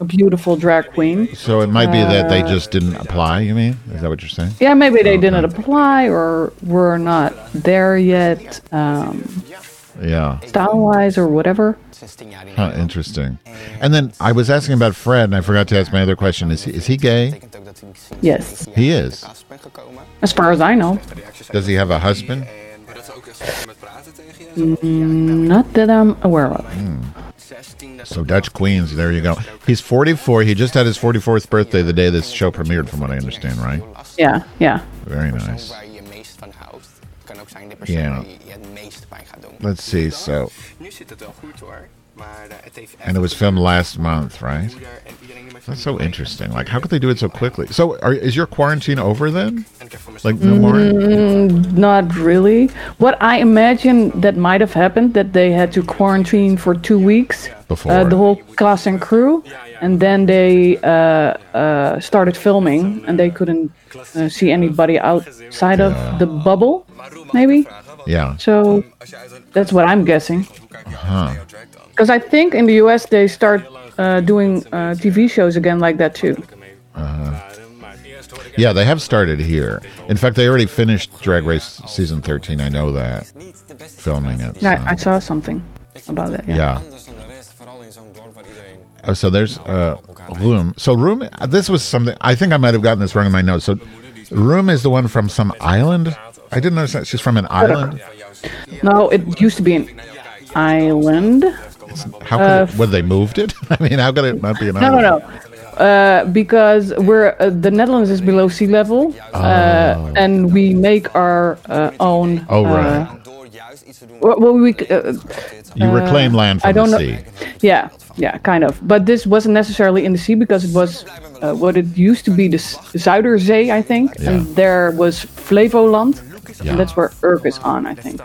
Speaker 2: a beautiful drag queen.
Speaker 1: So it might be that they uh, just didn't apply. You mean? Is that what you're saying?
Speaker 2: Yeah, maybe they didn't apply or were not there yet, um,
Speaker 1: Yeah.
Speaker 2: style wise or whatever.
Speaker 1: Huh, interesting. And then I was asking about Fred, and I forgot to ask my other question. Is he, is he gay?
Speaker 2: Yes,
Speaker 1: He is.
Speaker 2: as far as I know.
Speaker 1: Does he have a husband?
Speaker 2: Mm, not that I'm aware of. Hmm.
Speaker 1: So Dutch Queens, there you go. He's 44. He just had his 44th birthday the day this show premiered, from what I understand, right?
Speaker 2: Yeah, yeah.
Speaker 1: Very nice.
Speaker 6: Waar je je meest van houdt, kan ook zijn de persoon
Speaker 1: Ja.
Speaker 6: waar je je het meest bij gaat doen.
Speaker 1: Let's see. So,
Speaker 9: Nu zit het wel goed hoor. Maar het heeft
Speaker 1: and it was filmed last month, right?
Speaker 9: en iedereen die mij
Speaker 1: That's so interesting. Like, how could they do it so quickly? So, are, is your quarantine over then? Like, no more?
Speaker 2: Mm, not really. What I imagine that might have happened that they had to quarantine for two weeks.
Speaker 1: Before.
Speaker 2: Uh, the whole cast and crew, and then they uh, uh, started filming, and they couldn't uh, see anybody outside of the bubble, maybe.
Speaker 1: Yeah.
Speaker 2: So that's what I'm guessing.
Speaker 1: Huh.
Speaker 2: Because I think in the US they start uh, doing uh, TV shows again like that too.
Speaker 1: Yeah, they have started here. In fact, they already finished Drag Race season 13. I know that. Filming it.
Speaker 2: Yeah. I saw something about that. Yeah.
Speaker 1: Yeah. Oh, so there's uh, Room. So Room, this was something, I think I might have gotten this wrong in my notes. So Room is the one from some island? I didn't understand. She's from an island?
Speaker 2: No, it used to be an island.
Speaker 1: How could it, whether they moved it? I mean, how could it not be an
Speaker 2: Uh, No,
Speaker 1: island?
Speaker 2: no, no. Uh, because we're uh, the Netherlands is below sea level, uh, and we make our uh, own.
Speaker 1: Oh, right.
Speaker 2: Uh, well, well, we. Uh,
Speaker 1: You
Speaker 2: uh,
Speaker 1: reclaim land
Speaker 2: I
Speaker 1: from
Speaker 2: don't
Speaker 1: the
Speaker 2: know.
Speaker 1: sea.
Speaker 2: Yeah, yeah, kind of. But this wasn't necessarily in the sea because it was uh, what it used to be the S- Zuiderzee, I think,
Speaker 1: Yeah.
Speaker 2: and there was Flevoland,
Speaker 1: Yeah.
Speaker 2: and that's where Urk is on, I think.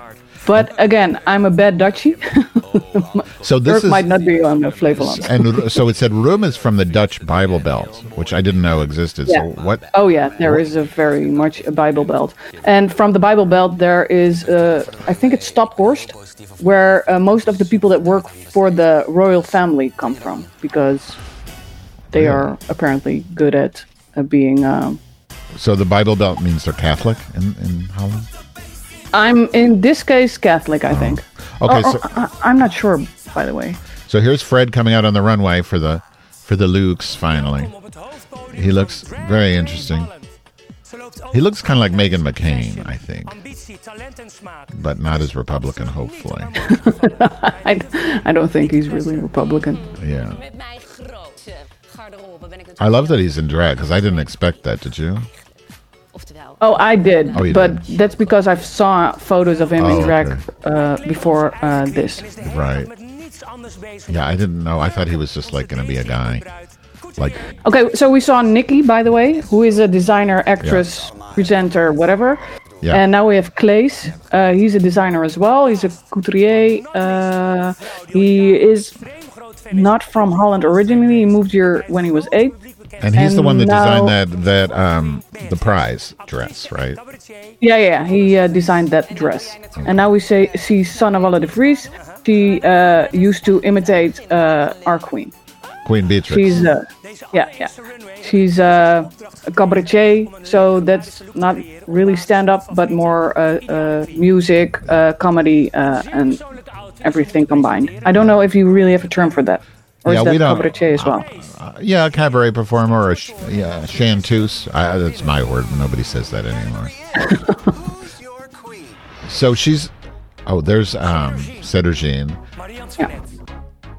Speaker 2: But again, I'm a bad Dutchie.
Speaker 1: So this is
Speaker 2: might not be on the Flevoland.
Speaker 1: and so it said Roem is from the Dutch Bible Belt, which I didn't know existed.
Speaker 2: Yeah.
Speaker 1: So what?
Speaker 2: Oh yeah, there is a very much a Bible Belt, and from the Bible Belt there is, uh, I think it's Staphorst, where uh, most of the people that work for the royal family come from because they
Speaker 1: Really?
Speaker 2: are apparently good at uh, being. Um,
Speaker 1: So the Bible Belt means they're Catholic in, in Holland.
Speaker 2: I'm in this case Catholic, I think.
Speaker 1: Oh. Okay,
Speaker 2: Or-
Speaker 1: so
Speaker 2: or, I- I'm not sure, by the way.
Speaker 1: so here's Fred coming out on the runway for the for the Lukes finally. He looks very interesting. He looks kind of like Megan McCain, I think,
Speaker 3: Ambitie, talent en smaak.
Speaker 1: but not as Republican, hopefully.
Speaker 2: I, I don't think he's really Republican.
Speaker 1: Yeah.
Speaker 10: Met mijn grote garderobe ben ik
Speaker 1: I love that he's in drag because I didn't expect that. Did you?
Speaker 10: Oftewel,
Speaker 2: Oh, I did,
Speaker 1: Oh, you
Speaker 2: but that's because I've saw photos of him
Speaker 1: Oh,
Speaker 2: in drag
Speaker 1: okay.
Speaker 2: uh, before uh, this.
Speaker 1: Right.
Speaker 3: Met niets anders bezig.
Speaker 1: Yeah, I didn't know. I thought he was just like going to be a guy. Like,
Speaker 2: Okay, so we saw Nikki, by the way, who is a designer, actress, presenter, whatever.
Speaker 1: Yeah.
Speaker 2: And now we have Claes. Uh, he's a designer as well. He's a couturier. Uh, he is not from Holland originally. He moved here when he was eight.
Speaker 1: And he's the one that
Speaker 2: now-
Speaker 1: designed that that um the prize dress, right?
Speaker 2: Yeah, yeah, he uh, designed that dress. And now we say see Sanne de Vries. She uh, used to imitate uh, our queen.
Speaker 1: Queen Beatrix.
Speaker 2: She's uh, yeah, yeah. She's uh, a cabaretier, so that's not really stand up, but more uh, uh, music, uh, comedy, uh, and everything combined. I don't know if you really have a term for that, or
Speaker 1: Yeah,
Speaker 2: is that
Speaker 1: we don't-
Speaker 2: cabaretier as well?
Speaker 1: Uh, yeah, a cabaret performer or a sh- yeah, chanteuse. I, that's my word. Nobody says that anymore. so she's. Oh, there's um, Sederginne.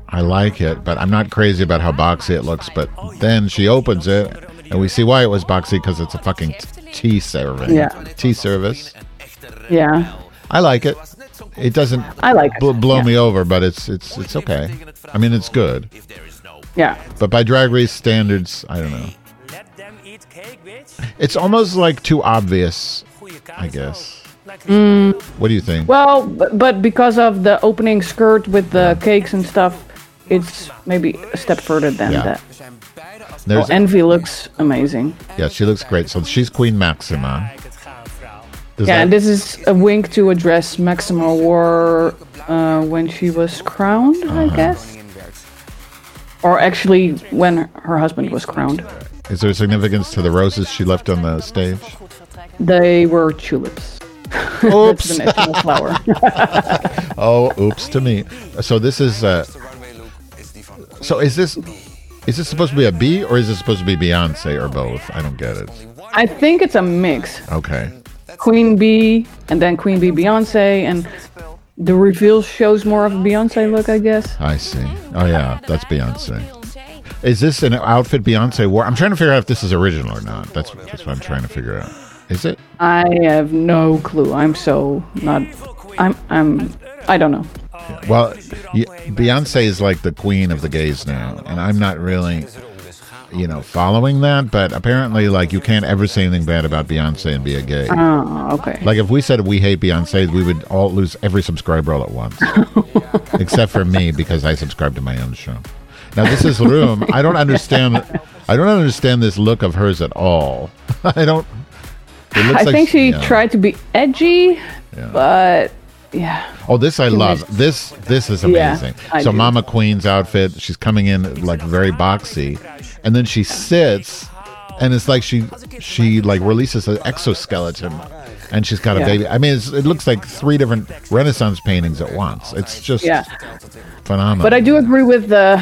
Speaker 1: I like it, but I'm not crazy about how boxy it looks. But then she opens it, and we see why it was boxy because it's a fucking t- tea serving.
Speaker 2: Yeah.
Speaker 1: Tea service.
Speaker 2: Yeah,
Speaker 1: I like it. It doesn't
Speaker 2: I like it.
Speaker 1: bl- blow
Speaker 2: yeah.
Speaker 1: me over, but it's it's it's okay. I mean, it's good.
Speaker 2: Yeah,
Speaker 1: But by drag race standards, I don't know.
Speaker 3: Let them eat cake, bitch.
Speaker 1: It's almost like too obvious, I guess.
Speaker 3: Lekker. Mm.
Speaker 1: What do you think?
Speaker 2: Well, but, but because of the opening skirt with the cakes and stuff, it's maybe a step further than
Speaker 1: Yeah.
Speaker 2: that.
Speaker 1: There's
Speaker 2: Well, Envy looks amazing.
Speaker 1: yeah, she looks great. So she's Queen Maxima. Does
Speaker 2: yeah,
Speaker 1: that-
Speaker 2: this is a wink to address Maxima wore uh, when she was crowned,
Speaker 1: Uh-huh.
Speaker 2: I guess. Or actually, when her husband was crowned.
Speaker 1: is there significance to the roses she left on the stage?
Speaker 2: They were tulips.
Speaker 1: Oops.
Speaker 2: flower.
Speaker 1: oh, oops to me. So this is uh So is this is this supposed to be a B or is this supposed to be Beyonce or both? I don't get it.
Speaker 2: I think it's a mix.
Speaker 1: Okay.
Speaker 2: Queen Bee, and then Queen Bee Beyonce, and the reveal shows more of a Beyonce look, I guess.
Speaker 1: I see. Oh yeah, that's Beyonce. Is this an outfit Beyonce wore? I'm trying to figure out if this is original or not. That's that's what I'm trying to figure out. Is it?
Speaker 2: I have no clue. I'm so not. I'm. I'm. I don't know.
Speaker 1: Well, Beyonce is like the queen of the gays now, and I'm not really, you know, following that. But apparently, like, you can't ever say anything bad about Beyonce and be a gay.
Speaker 2: Oh, okay.
Speaker 1: Like, if we said we hate Beyonce, we would all lose every subscriber all at once, except for me because I subscribe to my own show. Now, this is Roem. I don't understand. I don't understand this look of hers at all. I don't. It looks
Speaker 2: I
Speaker 1: like
Speaker 2: think she
Speaker 1: yeah.
Speaker 2: tried to be edgy, but yeah.
Speaker 1: Oh, this I love. This this is amazing.
Speaker 2: I
Speaker 1: so
Speaker 2: do.
Speaker 1: Mama Queen's outfit, she's coming in like very boxy, and then she sits, and it's like she she like releases an exoskeleton, and she's got a
Speaker 2: Yeah.
Speaker 1: baby. I mean, it's, it looks like three different Renaissance paintings at once. It's just
Speaker 2: Yeah.
Speaker 1: phenomenal.
Speaker 2: But I do agree with the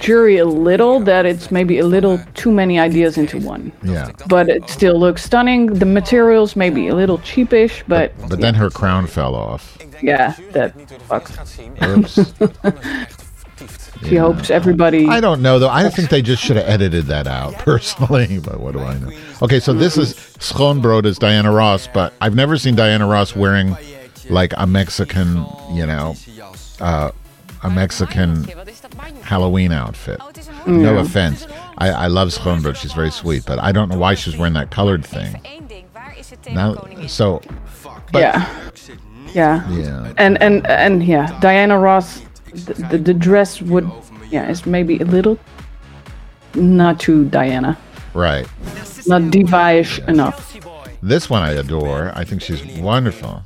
Speaker 2: jury a little that it's maybe a little too many ideas into one.
Speaker 1: Yeah.
Speaker 2: But it still looks stunning. The materials maybe a little cheapish, but
Speaker 1: But then her crown fell off.
Speaker 2: Yeah, that fucks.
Speaker 1: Oops.
Speaker 2: She hopes everybody.
Speaker 1: I don't know though. I think they just should have edited that out personally. But what do I know? Okay, so this is Schoonbrood as Diana Ross, but I've never seen Diana Ross wearing like a Mexican, you know, uh, a Mexican Halloween outfit. No offense. I, I love Schoonbrood. She's very sweet, but I don't know why she's wearing that colored thing. Now, so
Speaker 2: yeah. Yeah.
Speaker 1: Yeah.
Speaker 2: And and and yeah, Diana Ross, the, the, the dress would, yeah, is maybe a little not too Diana,
Speaker 1: right.
Speaker 2: not diva-ish enough.
Speaker 1: This one I adore. I think she's wonderful.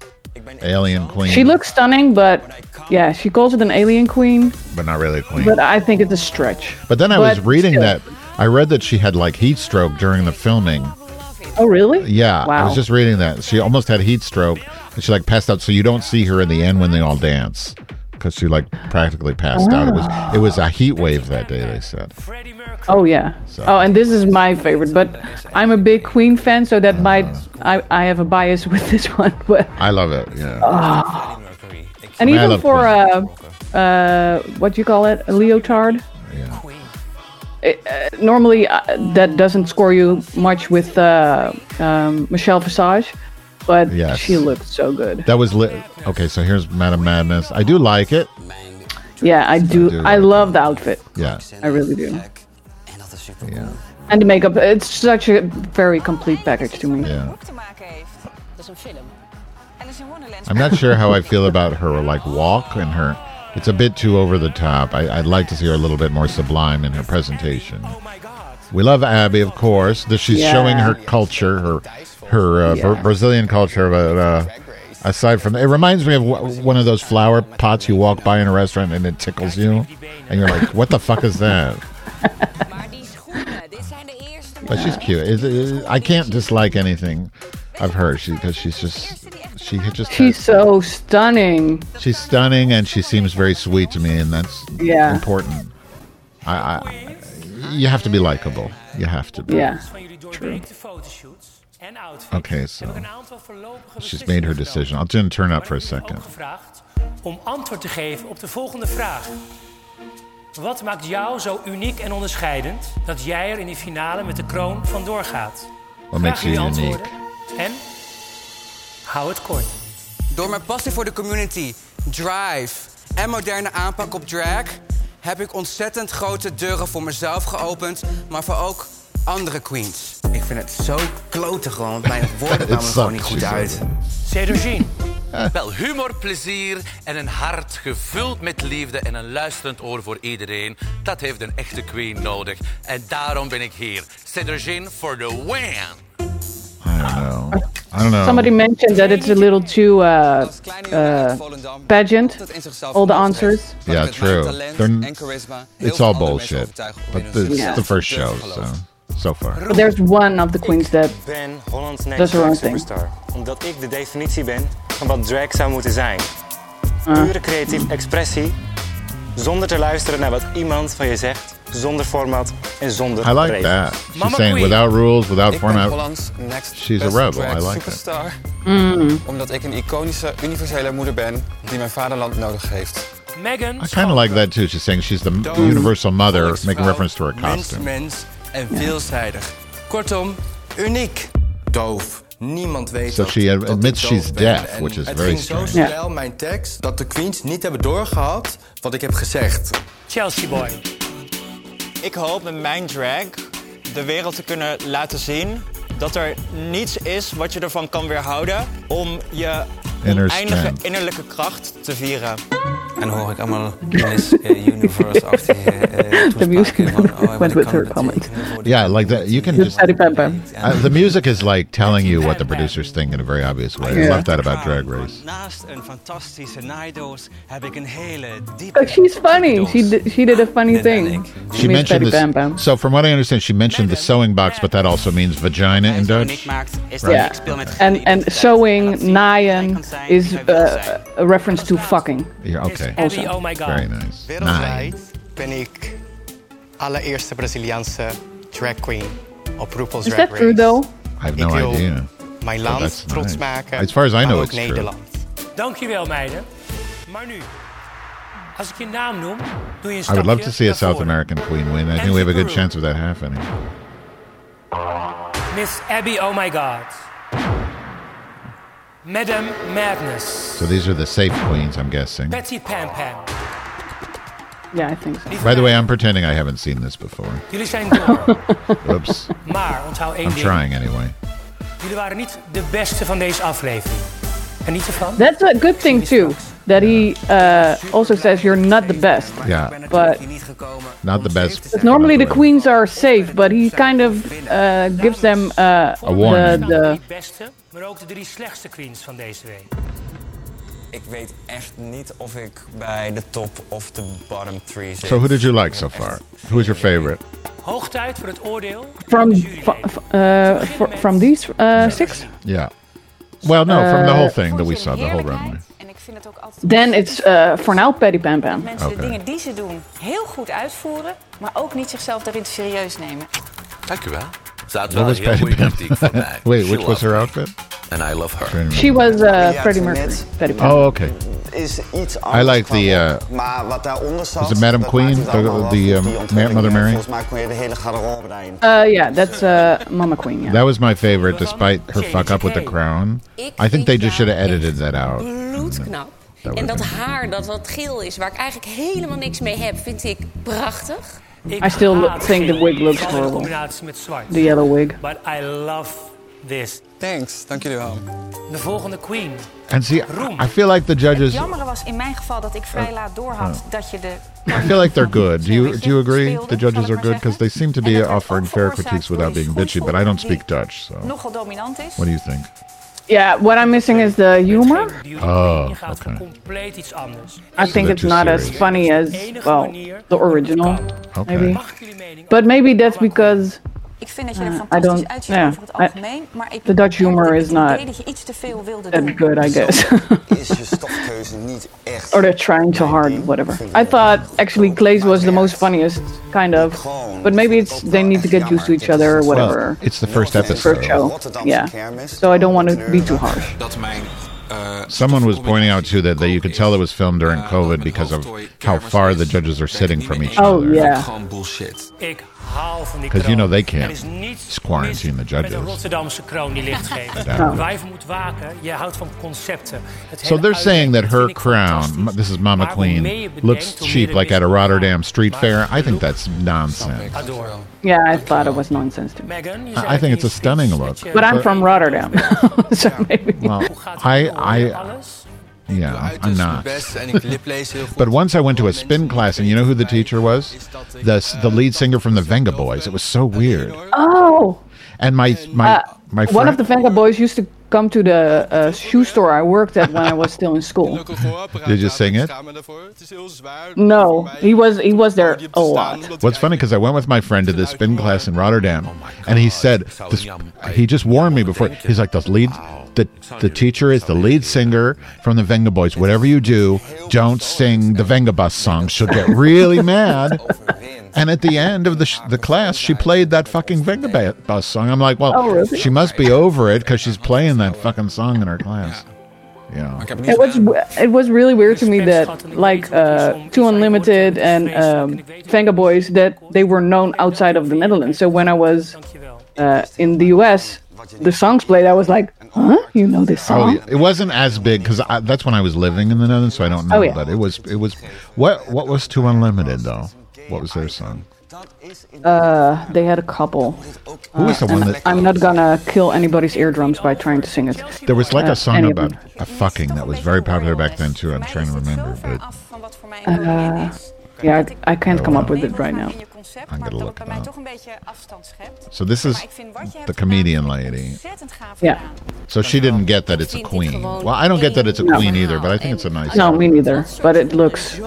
Speaker 1: Alien Queen.
Speaker 2: She looks stunning, but yeah, she calls it an alien queen,
Speaker 1: but not really a queen.
Speaker 2: but I think it's a stretch.
Speaker 1: But then I was reading
Speaker 2: still.
Speaker 1: that I read that she had like heat stroke during the filming.
Speaker 2: Oh really?
Speaker 1: Yeah, I was just reading that she almost had heat stroke and she like passed out. So you don't see her in the end when they all dance because she like practically passed out. It was it was a heat wave that day. They said.
Speaker 2: Oh yeah. Oh, and this is my favorite, but I'm a big Queen fan, so that might I, I have a bias with this one. But
Speaker 1: I love it. Yeah.
Speaker 2: Ah. and
Speaker 1: I
Speaker 2: even for uh, uh, what do you call it, a leotard.
Speaker 1: Yeah.
Speaker 2: It, uh, normally, uh, that doesn't score you much with uh, um, Michelle Visage, but
Speaker 1: Yes.
Speaker 2: she looked so good.
Speaker 1: That was lit. Okay, so here's Madame Madness. I do like it.
Speaker 2: Yeah, I do.
Speaker 1: do
Speaker 2: I love the outfit.
Speaker 1: Yeah.
Speaker 2: I really do.
Speaker 1: Yeah.
Speaker 2: And the makeup, it's such a very complete package to me.
Speaker 1: Yeah.
Speaker 10: te maken heeft. Dat is een film. Alice in Wonderland.
Speaker 1: I'm not sure how I feel about her like walk and her. It's a bit too over the top. I, I'd like to see her a little bit more sublime in her presentation. We love Abby, of course. That she's
Speaker 2: Yeah.
Speaker 1: showing her culture, her her uh,
Speaker 2: Yeah.
Speaker 1: Brazilian culture. But uh, aside from, it reminds me of w- one of those flower pots you walk by in a restaurant and it tickles you, and you're like, "What the fuck is that?"
Speaker 10: Maar die schoenen, dit zijn de eerste.
Speaker 1: But she's cute. It, it- I can't dislike anything of her. She because she's just she just
Speaker 2: She's so stunning.
Speaker 1: She's stunning and she seems very sweet to me, and that's
Speaker 2: Yeah.
Speaker 1: important. I, I, you have to be likable. You have to be.
Speaker 2: Yeah.
Speaker 3: Van jullie doorweekte fotoshoots en outfits.
Speaker 1: Okay, so
Speaker 3: heb ik een aantal voorlopige
Speaker 1: she's made her decision. I'll just turn up for a second.
Speaker 3: gevraagd om antwoord te geven op de volgende vraag. Wat maakt jou zo uniek en onderscheidend dat jij er in die finale met de kroon vandoor gaat?
Speaker 1: You
Speaker 3: jullie
Speaker 1: unique?
Speaker 3: antwoorden. En hou het kort.
Speaker 6: Door mijn passie voor de community, drive en moderne aanpak op drag... heb ik ontzettend grote deuren voor mezelf geopend... maar voor ook andere queens.
Speaker 7: Ik vind het zo kloten gewoon, want mijn woorden kwamen gewoon niet goed uit.
Speaker 3: Cedrogine,
Speaker 8: Wel, humor, plezier en een hart gevuld met liefde en een luisterend oor voor iedereen. Dat heeft een echte queen nodig. En daarom ben ik hier. Cedrogine for the win.
Speaker 1: I don't know. I don't know.
Speaker 2: Somebody mentioned that it's a little too uh, uh, pageant, all the answers.
Speaker 1: yeah, true. They're- it's all bullshit. But it's
Speaker 2: Yeah.
Speaker 1: the first show, so so far.
Speaker 2: But there's one of the queens that
Speaker 11: ben Holland's
Speaker 2: That's
Speaker 11: Next
Speaker 2: her own
Speaker 11: Drag
Speaker 2: thing.
Speaker 11: Superstar. Omdat ik de definitie ben van wat drag zou moeten zijn.
Speaker 2: Ah.
Speaker 11: Pure creatieve expressie, zonder te luisteren naar wat iemand van je zegt, zonder format en zonder
Speaker 1: I like
Speaker 11: regels.
Speaker 1: that. She's saying without rules, without
Speaker 6: Ik
Speaker 1: format.
Speaker 6: Next
Speaker 1: She's a rebel. I like it.
Speaker 6: superstar.
Speaker 2: Mm.
Speaker 6: Omdat ik een iconische, universele moeder ben die mijn vaderland nodig heeft.
Speaker 3: Megan,
Speaker 1: I kind of like that too. She's saying she's the universal mother, making reference to her costume.
Speaker 12: Mens en veelzijdig. Kortom, uniek. Doof. Niemand weet
Speaker 1: So
Speaker 12: dat,
Speaker 1: she
Speaker 12: dat ik
Speaker 1: admits
Speaker 12: doof
Speaker 1: she's deaf,
Speaker 12: En
Speaker 1: which is
Speaker 12: het
Speaker 1: very
Speaker 12: ging zo snel, mijn tekst, dat de queens niet hebben doorgehad wat ik heb gezegd.
Speaker 3: Chelsea Boy.
Speaker 13: Ik hoop met mijn drag de wereld te kunnen laten zien dat er niets is wat je ervan kan weerhouden om je
Speaker 1: Inner
Speaker 13: oneindige
Speaker 1: strength.
Speaker 13: innerlijke kracht te vieren.
Speaker 6: En hoor ik allemaal Miss eh, Universe-achtige eh,
Speaker 2: the music
Speaker 6: toespraken van...
Speaker 2: went with her comment.
Speaker 1: Yeah, like that. You can
Speaker 2: Just
Speaker 1: just.
Speaker 2: Patty Pam Pam.
Speaker 1: Uh, the music is like telling you what the producers think in a very obvious way. I love that about Drag Race.
Speaker 11: Naast een fantastische naaidoos heb ik een hele diepe...
Speaker 2: But she's funny. She did, she did a funny thing.
Speaker 1: She
Speaker 2: Miss
Speaker 1: mentioned this.
Speaker 2: Pam Pam.
Speaker 1: So, from what I understand, she mentioned the sewing box, but that also means vagina in Dutch.
Speaker 2: Yeah. And and sewing, naaien is uh, a reference to fucking.
Speaker 1: Yeah, okay.
Speaker 3: Abby, oh my god.
Speaker 1: Very nice. Nine.
Speaker 13: Wereldwijd ben ik
Speaker 9: allereerste Braziliaanse drag queen op RuPaul's
Speaker 2: Is
Speaker 9: Drag
Speaker 2: that true
Speaker 9: Race.
Speaker 2: though?
Speaker 1: I have no
Speaker 9: Ik wil
Speaker 1: idea.
Speaker 9: Mijn oh,
Speaker 1: So
Speaker 9: land
Speaker 1: that's
Speaker 9: trots
Speaker 1: nice.
Speaker 9: maken.
Speaker 1: As far as I know,
Speaker 9: ook
Speaker 1: it's true.
Speaker 9: Nederland.
Speaker 3: Dankjewel, meiden. Maar nu, als ik je naam noem, doe je een
Speaker 1: I would love to see a South
Speaker 3: voren.
Speaker 1: American queen win. I think we have a good chance of that happening.
Speaker 3: Miss Abby Oh My God. Madame Madness.
Speaker 1: So these are the safe queens, I'm guessing.
Speaker 3: Patty Pam Pam.
Speaker 2: Yeah, I think so.
Speaker 1: By the way, I'm pretending I haven't seen this before.
Speaker 3: Jullie zijn door.
Speaker 1: Oops.
Speaker 3: maar onthoud één
Speaker 1: I'm
Speaker 3: ding.
Speaker 1: trying anyway.
Speaker 3: Jullie waren niet de beste van deze aflevering. En niet ervan?
Speaker 2: That's a good thing too. That he uh, also says you're not the best.
Speaker 1: Yeah.
Speaker 2: But
Speaker 1: Not the best.
Speaker 2: Because normally the queens are safe, but he kind of uh, gives them uh,
Speaker 1: A warning.
Speaker 2: the, the
Speaker 3: Niet beste, maar ook de drie slechtste queens van deze week.
Speaker 12: Ik weet echt niet of ik bij de top of de bottom three zit.
Speaker 1: So who did you like so far? Who is your favorite?
Speaker 3: Hoog tijd voor het oordeel.
Speaker 2: from uh, fr- from these uh, six.
Speaker 1: Yeah. Well, no, from the whole
Speaker 2: Uh,
Speaker 1: thing that we saw, the whole runway.
Speaker 2: It's uh, for now Patty Pam Pam.
Speaker 10: mensen de dingen die ze doen heel goed uitvoeren, maar ook niet zichzelf daarin serieus nemen.
Speaker 8: Dank u wel. Ze had
Speaker 1: What was
Speaker 8: een heel
Speaker 1: Patty
Speaker 8: goede
Speaker 1: Pam?
Speaker 8: kritiek voor mij.
Speaker 1: Wait,
Speaker 8: She
Speaker 1: which was her
Speaker 8: me.
Speaker 1: outfit?
Speaker 8: And I love her.
Speaker 2: She was uh, Freddie Mercury. Patty
Speaker 1: Oh, okay.
Speaker 14: is iets
Speaker 1: I like the. Uh,
Speaker 14: Maar wat daaronder zat...
Speaker 1: is it Madam Queen?
Speaker 14: maakt het allemaal
Speaker 1: The, the um. Mother Mary?
Speaker 14: Volgens mij kon je de hele garderobe daarin.
Speaker 2: Uh, yeah, that's uh, Mama Queen. Yeah.
Speaker 1: That was my favorite, despite her fuck up with the crown. I think they just should have edited that out.
Speaker 15: bloedknap.
Speaker 1: Dat
Speaker 15: en
Speaker 1: wordt
Speaker 15: dat haar dat wat geel is, waar ik eigenlijk helemaal niks mee heb, vind ik prachtig.
Speaker 2: I still think the wig looks horrible.
Speaker 3: combinatie met zwart.
Speaker 2: The yellow wig.
Speaker 3: But I love this.
Speaker 12: Thanks, dank jullie wel.
Speaker 3: De volgende queen.
Speaker 1: And see, I feel like the
Speaker 10: Het
Speaker 1: judges.
Speaker 10: jammere was in mijn geval dat ik vrij uh, laat doorhad uh, dat je de...
Speaker 1: I feel like they're good. Do you do you agree? The judges are good because they seem to be er offering fair critiques without being bitchy. But I don't speak Dutch, so
Speaker 10: nogal dominant is.
Speaker 1: what do you think?
Speaker 2: Yeah, what I'm missing is the humor.
Speaker 1: Oh, okay.
Speaker 3: compleet iets anders.
Speaker 2: I think it's not as funny as well the original.
Speaker 1: Okay.
Speaker 2: Maybe. But maybe that's because
Speaker 10: Ik vind dat je er fantastisch
Speaker 2: don't.
Speaker 10: uitziet
Speaker 2: Yeah,
Speaker 10: over het
Speaker 2: I-
Speaker 10: maar ik
Speaker 2: the Dutch humor is not
Speaker 10: dat je iets te veel wilde
Speaker 2: that
Speaker 10: doen.
Speaker 2: good, I guess.
Speaker 14: Is je stofkeuze niet echt...
Speaker 2: or they're trying too hard, whatever. I thought actually Claes was the most funniest, kind of. But maybe it's they need to get used to each other or whatever.
Speaker 1: Well, it's the first
Speaker 2: First
Speaker 1: episode.
Speaker 2: show, yeah. So I don't want to be too harsh.
Speaker 1: Someone was pointing out too that, that you could tell it was filmed during COVID because of how far the judges are sitting from each other.
Speaker 2: Oh, yeah.
Speaker 12: Gewoon bullshit.
Speaker 3: Ik hou van die
Speaker 1: Because you know they
Speaker 3: Er
Speaker 1: can't
Speaker 3: is
Speaker 1: quarantine the
Speaker 3: mis met een
Speaker 1: judges.
Speaker 3: Rotterdamse kroon die licht geeft.
Speaker 1: Ja.
Speaker 3: Waar je voor moet waken, je houdt van concepten. Het
Speaker 1: So they're saying that her crown, this is Mama
Speaker 3: Maar
Speaker 1: Queen, looks cheap like at a. Rotterdam street fair. I think that's nonsense.
Speaker 2: Yeah, I thought it was nonsense too.
Speaker 3: Megan,
Speaker 1: I- I think it's a stunning look.
Speaker 2: But I'm from Rotterdam, so maybe.
Speaker 1: Well, I, I, yeah, I'm not.
Speaker 12: best en ik liplees heel goed.
Speaker 1: But once I went to a spin class, and you know who the teacher was? The the lead singer from the Venga Boys. It was so weird.
Speaker 2: Oh,
Speaker 1: And my my
Speaker 2: uh,
Speaker 1: my
Speaker 2: one of the Venga boys used to come to the uh, shoe store I worked at when I was still in school.
Speaker 1: Did you sing it?
Speaker 2: No, he was he was there a lot.
Speaker 1: What's funny because I went with my friend to this spin class in Rotterdam, and he said this, he just warned me before. He's like the lead, the the teacher is the lead singer from the Venga Boys. Whatever you do, don't sing the Venga Bus song. She'll get really mad. And at the end of the sh- the class, she played that fucking Venga Bus song. I'm like, well,
Speaker 2: Oh, really?
Speaker 1: she must be over it because she's playing that fucking song in her class. Yeah.
Speaker 2: It was it was really weird to me that like uh, Two Unlimited and um, Venga Boys that they were known outside of the Netherlands. So when I was uh, in the US, the songs played. I was like, huh? You know this song?
Speaker 1: Oh, yeah. it wasn't as big because that's when I was living in the Netherlands, so I don't know.
Speaker 2: Oh, yeah.
Speaker 1: But it was, it was. What what was Two Unlimited though? What was their song?
Speaker 2: Uh, they had a couple.
Speaker 1: Who was the
Speaker 2: Uh,
Speaker 1: one that-
Speaker 2: I'm not gonna kill anybody's eardrums by trying to sing it.
Speaker 1: There was like
Speaker 2: Uh,
Speaker 1: a song about a fucking that was very popular back then too. I'm trying to remember, but
Speaker 2: Uh, yeah, I, I can't come up with it right now.
Speaker 1: I'm gonna look it
Speaker 10: mij
Speaker 1: up.
Speaker 10: toch een beetje afstand schept.
Speaker 1: So this is the comedian lady.
Speaker 2: Yeah.
Speaker 1: So she didn't get that it's a queen. Well, I don't get that it's a
Speaker 2: No.
Speaker 1: queen either, but I think it's a nice.
Speaker 2: No, me neither. But it looks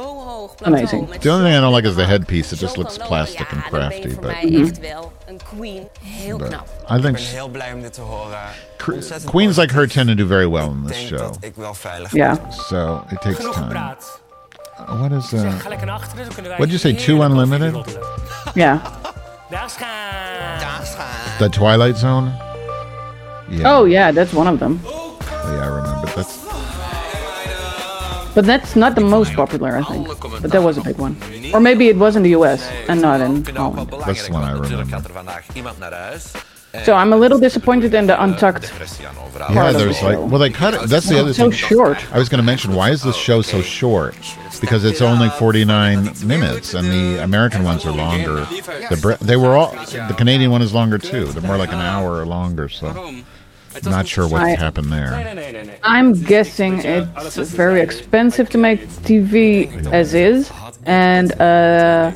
Speaker 2: amazing.
Speaker 1: The only thing I don't like is the headpiece. It just looks plastic and crafty, but
Speaker 15: mij echt wel een queen. Heel
Speaker 1: But. I think
Speaker 12: ben heel blij om dit te horen.
Speaker 1: cr-
Speaker 12: Ontzettend
Speaker 1: queens like her tend to do very well in this show.
Speaker 12: dat ik wel veilig
Speaker 2: Yeah.
Speaker 1: So it takes time.
Speaker 3: Gepraat.
Speaker 1: What is uh?
Speaker 3: Zeg, ga lekker naar achteren, dan kunnen wij
Speaker 1: What did you say? Two
Speaker 3: heerlijk over
Speaker 1: unlimited?
Speaker 3: jullie roddelen.
Speaker 2: Yeah.
Speaker 1: The Twilight Zone. Yeah.
Speaker 2: Oh yeah, that's one of them.
Speaker 1: Oh, Yeah, I remember. That's
Speaker 2: But that's not the most popular, I think. But that was a big one. Or maybe it was in the US and not in Holland.
Speaker 1: that's the one I remember.
Speaker 2: So I'm a little disappointed in the untucked
Speaker 1: Yeah,
Speaker 2: part of the
Speaker 1: there's like
Speaker 2: show.
Speaker 1: well, they cut it. That's the other
Speaker 2: so
Speaker 1: thing.
Speaker 2: short.
Speaker 1: I was going to mention why is this show so short? Because it's only 49 minutes, and the American ones are longer. The Brit- they were all the Canadian one is longer too. They're more like an hour or longer. So, not sure what
Speaker 2: I-
Speaker 1: happened there.
Speaker 2: I'm guessing it's very expensive to make TV as is, and uh,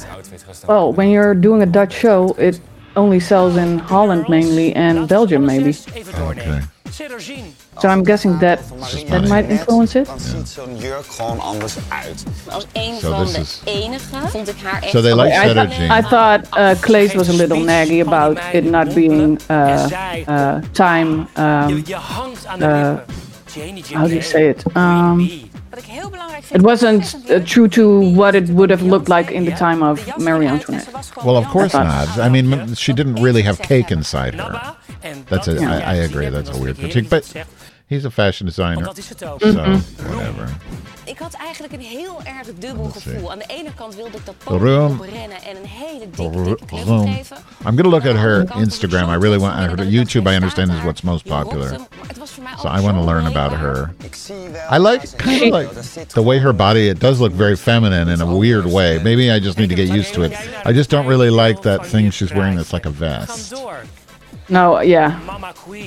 Speaker 2: well, when you're doing a Dutch show, it only sells in Holland mainly and Belgium maybe.
Speaker 1: Okay.
Speaker 2: So I'm guessing that that might influence it.
Speaker 14: Dan ziet zo'n jurk gewoon anders uit.
Speaker 15: Als een
Speaker 1: So this is-
Speaker 15: enige vond ik haar echt...
Speaker 1: So they like
Speaker 2: I,
Speaker 1: Cheddar
Speaker 2: th- I thought uh, Claes was a little naggy about it not being uh, uh, time. Um,
Speaker 3: Je hangt aan de
Speaker 2: uh, how do you say it? Um,
Speaker 10: Wat ik heel belangrijk vind...
Speaker 2: it wasn't uh, true to what it would have looked like in the time of Marie Antoinette.
Speaker 1: Well, of course
Speaker 2: I
Speaker 1: not. I mean, she didn't really have cake inside her. That's a. I, I agree. That's a weird critique, but he's a fashion designer, so
Speaker 2: Mhm.
Speaker 1: whatever.
Speaker 15: Ik had eigenlijk een heel erg dubbel gevoel. Aan de ene kant wilde ik dat
Speaker 1: The
Speaker 15: podium
Speaker 1: room.
Speaker 15: oprennen en een hele dikke, dikke knuffel geven.
Speaker 1: I'm gonna look at her Instagram. I really want her YouTube. I understand is what's most popular, so I want to learn about her. I like kind of like the way her body. It does look very feminine in a weird way. Maybe I just need to get used to it. I just don't really like that thing she's wearing. That's like a vest.
Speaker 2: No, yeah.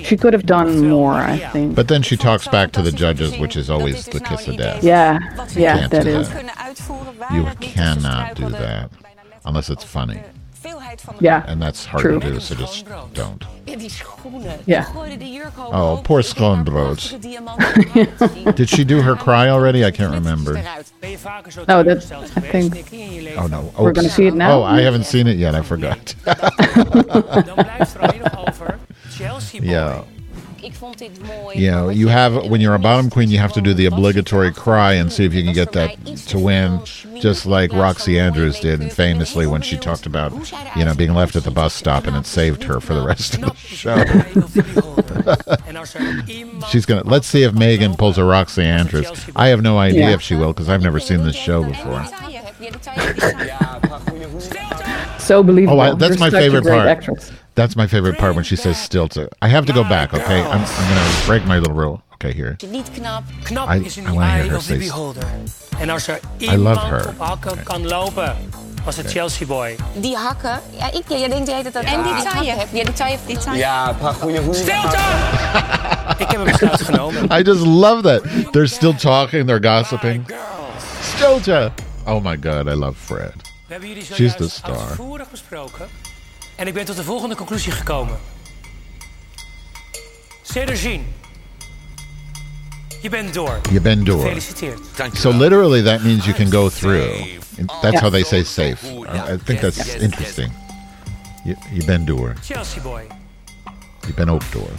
Speaker 2: She could have done more, I think.
Speaker 1: But then she talks back to the judges, which is always the kiss of death.
Speaker 2: Yeah, yeah,
Speaker 1: Can't
Speaker 2: that.
Speaker 1: You cannot do that unless it's funny.
Speaker 2: Yeah.
Speaker 1: And that's hard
Speaker 2: True.
Speaker 1: to do, so just don't.
Speaker 15: Ja, die schoenen.
Speaker 2: Ja.
Speaker 15: Die gooide de jurk ook
Speaker 1: Oh, poor
Speaker 15: Ik heb
Speaker 1: Schoonbrood.
Speaker 15: prachtige diamanten
Speaker 1: Did she do her cry already? I can't remember.
Speaker 2: No, that I think
Speaker 1: Oh no.
Speaker 2: We're gonna oh, see it now?
Speaker 1: Oh, I haven't seen it yet. I forgot. yeah.
Speaker 15: Ik vond dit mooi.
Speaker 1: You know, you have when you're a bottom queen, you have to do the obligatory cry and see if you can get that to win, just like Roxxxy Andrews did famously when she talked about, you know, being left at the bus stop and it saved her for the rest of the show. She's gonna. Let's see if Megan pulls a Roxxxy Andrews. I have no idea
Speaker 2: Yeah.
Speaker 1: if she will because I've never seen this show before.
Speaker 2: so believable.
Speaker 1: Oh, I, that's
Speaker 2: You're
Speaker 1: my favorite part.
Speaker 2: actress.
Speaker 1: That's my favorite part when she says still to. I have to go back, okay? I'm, I'm going to break my little rule. Okay, here.
Speaker 15: Niet knap.
Speaker 3: Knap
Speaker 1: I- I wanna hear her say-
Speaker 3: Holder. En als er
Speaker 1: I love
Speaker 3: iemand
Speaker 1: her.
Speaker 3: op hakken kan lopen, was het Chelsea boy.
Speaker 15: Die hakken. Ja, ik, jij denkt de hele tijd dat
Speaker 10: En die
Speaker 15: ik
Speaker 10: taille.
Speaker 15: Ja, die taille. Die taille.
Speaker 14: Ja, een paar goede hoeden.
Speaker 3: Stilte! ik heb een besluit genomen.
Speaker 1: I just love that. They're still talking, they're gossiping. Stilja! Oh my god, I love Fred.
Speaker 3: We hebben jullie
Speaker 1: She's
Speaker 3: zojuist
Speaker 1: the star.
Speaker 3: uitvoerig besproken. En ik ben tot de volgende conclusie gekomen. Sederginne. Je bent door.
Speaker 1: Je bent door.
Speaker 3: Gefeliciteerd.
Speaker 1: So literally, that means you can go through. That's
Speaker 2: Yeah.
Speaker 1: how they say safe. I, I think that's interesting. You, you been door.
Speaker 3: Chelsea boy.
Speaker 1: You been ook door.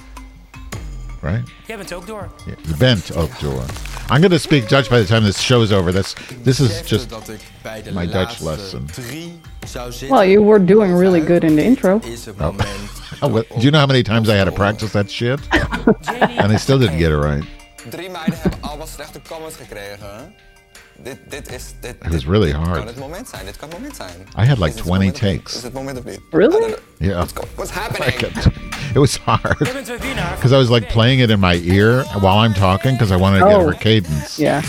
Speaker 1: Right?
Speaker 3: Jij bent ook door.
Speaker 1: Yeah, you bent ook door. I'm going to speak Dutch by the time this show's over. That's this is just
Speaker 12: dat ik bij de
Speaker 1: my Dutch lesson.
Speaker 12: drie zou zitten.
Speaker 2: Well, you were doing really er good in the intro.
Speaker 12: Er
Speaker 1: oh.
Speaker 12: moment.
Speaker 1: Oh, do you know how many times I had to practice that shit? and I still didn't get it right.
Speaker 7: Dit, dit is... Dit,
Speaker 1: It was really
Speaker 7: Dit
Speaker 1: hard.
Speaker 7: kan het moment zijn, dit kan het moment zijn.
Speaker 1: I had like
Speaker 7: Is
Speaker 1: 20
Speaker 7: moment
Speaker 1: takes.
Speaker 7: Is het moment of niet?
Speaker 2: Really?
Speaker 1: Yeah.
Speaker 7: What's
Speaker 1: I
Speaker 7: happening?
Speaker 1: kept, it was hard
Speaker 3: Jij bent de winnaar.
Speaker 1: because I was like playing it in my ear while I'm talking because I wanted to get
Speaker 2: Oh.
Speaker 1: her cadence.
Speaker 2: Yeah.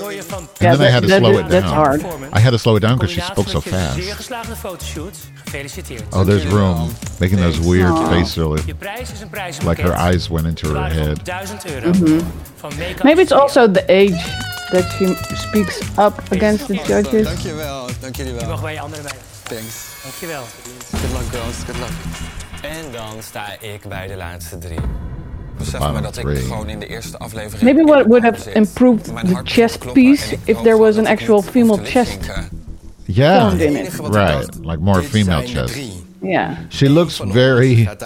Speaker 3: Door je van
Speaker 1: And
Speaker 2: Yeah,
Speaker 1: then I had to
Speaker 2: that
Speaker 1: slow
Speaker 2: is-
Speaker 1: it
Speaker 2: that's
Speaker 1: down.
Speaker 2: hard.
Speaker 1: I had to slow it down because she spoke so fast.
Speaker 3: zeer geslaagde fotoshoot. Gefeliciteerd.
Speaker 1: Oh, there's Roem. Making those weird
Speaker 2: Aw.
Speaker 1: faces,
Speaker 3: Je prijs is een prijs.
Speaker 1: like her eyes went into her head.
Speaker 3: 1000 euro.
Speaker 2: Mhm. Maybe it's also the age that she speaks up against the judges.
Speaker 7: Dankjewel, dank jullie
Speaker 3: Je
Speaker 7: wel.
Speaker 3: mag bij je andere meiden.
Speaker 7: Thanks.
Speaker 3: Dankjewel.
Speaker 7: Good luck girls, good luck.
Speaker 6: En dan sta ik bij de laatste drie.
Speaker 7: Besef me dat ik gewoon in de eerste aflevering...
Speaker 2: Maybe
Speaker 7: in
Speaker 2: what would have improved the
Speaker 7: hart
Speaker 2: chest piece if there was an actual female
Speaker 7: te
Speaker 2: chest.
Speaker 7: lipzinken.
Speaker 1: Yeah,
Speaker 2: in it.
Speaker 1: right. Like more female
Speaker 12: zijn
Speaker 1: chest.
Speaker 2: Yeah.
Speaker 1: She looks very
Speaker 12: Gaat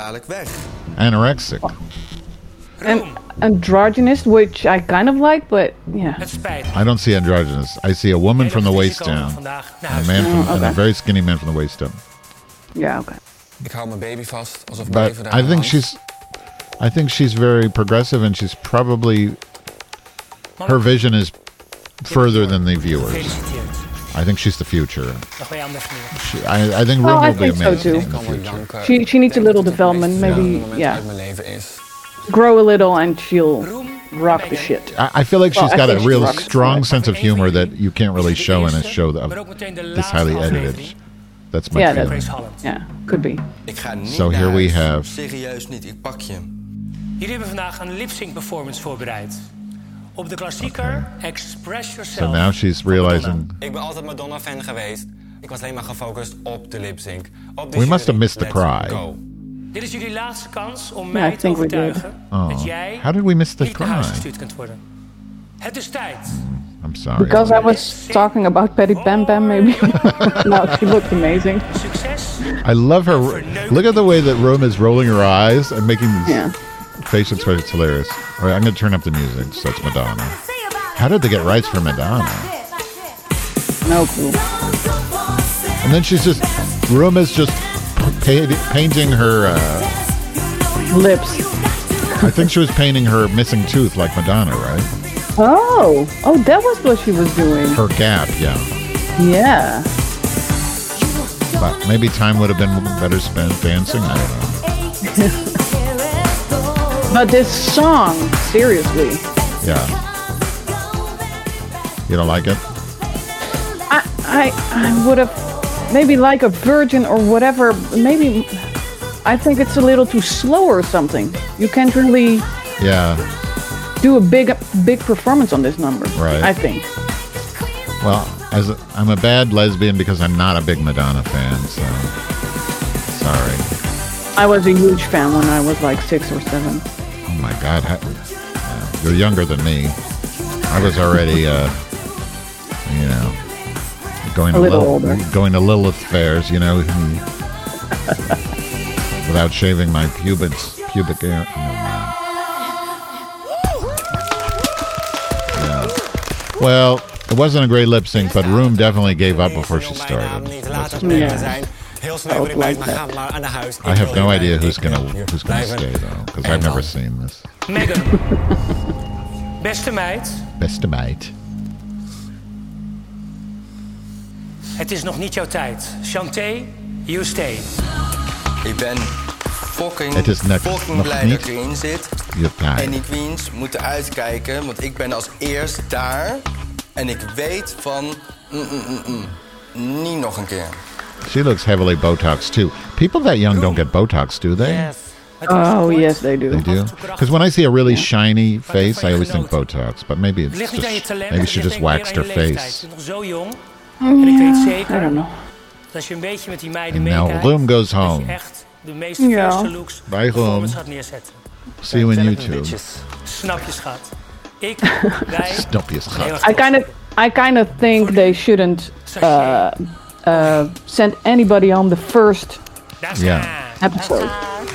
Speaker 12: dadelijk
Speaker 2: And androgynous, which I kind of like, but yeah.
Speaker 3: Het spijt.
Speaker 1: I don't see androgynous. I see a woman from the waist down, and a man from,
Speaker 2: Oh,
Speaker 1: and a very skinny man from the waist up.
Speaker 2: Yeah, okay.
Speaker 12: Ik hou mijn baby vast alsof mijn
Speaker 1: But
Speaker 12: daar
Speaker 1: I think
Speaker 12: hangt.
Speaker 1: she's, I think she's very progressive, and she's probably her vision is further than the viewers.
Speaker 3: Gefeliciteerd.
Speaker 1: I think she's the future.
Speaker 3: Nog bij andere familie.
Speaker 1: She, I, I think
Speaker 2: Well,
Speaker 1: Roem
Speaker 2: I
Speaker 1: will be
Speaker 2: think so
Speaker 1: amazing
Speaker 2: too.
Speaker 1: in the future.
Speaker 2: She she needs a little development, maybe.
Speaker 12: moment
Speaker 2: Yeah,
Speaker 12: mijn leven is.
Speaker 2: Grow a little and she'll rock the shit.
Speaker 1: I, I feel like
Speaker 2: Well,
Speaker 1: she's
Speaker 2: I
Speaker 1: got a
Speaker 2: think she
Speaker 1: real
Speaker 2: rocks
Speaker 1: strong
Speaker 2: it.
Speaker 1: sense of humor that you can't really show in a show of this highly edited. That's my
Speaker 2: Yeah,
Speaker 1: feeling.
Speaker 2: that, yeah, could be.
Speaker 12: Ik ga niet
Speaker 1: So
Speaker 12: naar
Speaker 1: here we
Speaker 12: huis.
Speaker 1: have-
Speaker 12: Serieus niet, ik pak je.
Speaker 3: Jullie hebben vandaag een lip-sync performance voorbereid. Op de klassieker Express
Speaker 1: So now she's realizing
Speaker 12: Ik ben altijd Madonna-fan geweest. Ik was alleen maar gefocust op de lip sync. Op de
Speaker 1: we must have missed the
Speaker 12: Let's
Speaker 1: cry.
Speaker 12: go.
Speaker 3: Dit is jullie laatste kans om
Speaker 2: Yeah, I
Speaker 3: mij te
Speaker 2: think we did.
Speaker 3: overtuigen
Speaker 1: Oh,
Speaker 3: dat jij
Speaker 1: how did we miss the
Speaker 3: niet naar huis gestuurd kunt worden. Het is tijd.
Speaker 1: I'm sorry.
Speaker 2: Because I was talking about Patty Pam Pam, maybe. no, she looked amazing.
Speaker 3: Succes.
Speaker 1: I love her. Look at the way that Roem is rolling her eyes and making these
Speaker 2: Yeah.
Speaker 1: facial expressions. It's hilarious. All right, I'm going to turn up the music. So it's Madonna. How did they get rights for Madonna?
Speaker 2: No clue.
Speaker 1: And then she's just, Roem is just pa- painting her. Uh,
Speaker 2: Lips.
Speaker 1: I think she was painting her missing tooth like Madonna, right?
Speaker 2: Oh, oh, that was what she was doing.
Speaker 1: Her gap, yeah.
Speaker 2: Yeah.
Speaker 1: But maybe time would have been better spent dancing. I don't know.
Speaker 2: But this song, seriously,
Speaker 1: Yeah. You don't like it?
Speaker 2: I, I, I would have maybe like a Virgin or whatever. Maybe I think it's a little too slow or something. You can't really
Speaker 1: Yeah.
Speaker 2: do a big, big performance on this number.
Speaker 1: Right.
Speaker 2: I think.
Speaker 1: Well, as a, I'm a bad lesbian because I'm not a big Madonna fan, so sorry.
Speaker 2: I was a huge fan when I was like six or seven.
Speaker 1: Oh my God, yeah, you're younger than me. I was already, uh, you know, going
Speaker 2: A
Speaker 1: to
Speaker 2: little
Speaker 1: Lil-
Speaker 2: older.
Speaker 1: going to Lilith fairs, you know, without shaving my pubic pubic hair. Oh, no. Yeah. Well, it wasn't a great lip sync, but Roem definitely gave up before she started.
Speaker 9: Niet te laat als
Speaker 2: Yeah.
Speaker 9: we zijn. Heel snel wil ik blijven, maar ga maar naar huis.
Speaker 1: I have no idea who's gonna who's gonna stay though, because I've never seen this.
Speaker 3: Megan. Beste meid,
Speaker 1: Beste meid.
Speaker 3: Het is nog niet jouw tijd. Chanté, you stay.
Speaker 12: Ik ben fucking,
Speaker 1: Het is net-
Speaker 12: fucking
Speaker 1: nog
Speaker 12: blij
Speaker 1: niet
Speaker 12: dat ik erin zit. En die queens moeten uitkijken, want ik ben als eerst daar. En ik weet van, mm, mm, mm, mm, niet nog een keer.
Speaker 1: She looks heavily Botox too. People that young don't get Botox, do they?
Speaker 2: Oh yes, they do.
Speaker 1: They do. Because when I see a really shiny face, I always think Botox. But maybe it's just maybe she just waxed her face.
Speaker 3: Jong. En ik weet
Speaker 2: I
Speaker 3: zeker
Speaker 2: don't know.
Speaker 3: dat als je een beetje met die meiden
Speaker 1: now
Speaker 3: meekijkt,
Speaker 1: Bloom goes
Speaker 3: dat je
Speaker 1: home.
Speaker 3: echt de meest
Speaker 2: Ja.
Speaker 3: fierce looks
Speaker 1: Bye,
Speaker 3: performance gaat neerzetten.
Speaker 1: See you in YouTube.
Speaker 3: Snap je, schat? Ik, wij...
Speaker 1: Snap je, schat.
Speaker 2: I kind of, I kind of think they shouldn't uh, uh, send anybody on the first
Speaker 1: Yeah.
Speaker 2: episode.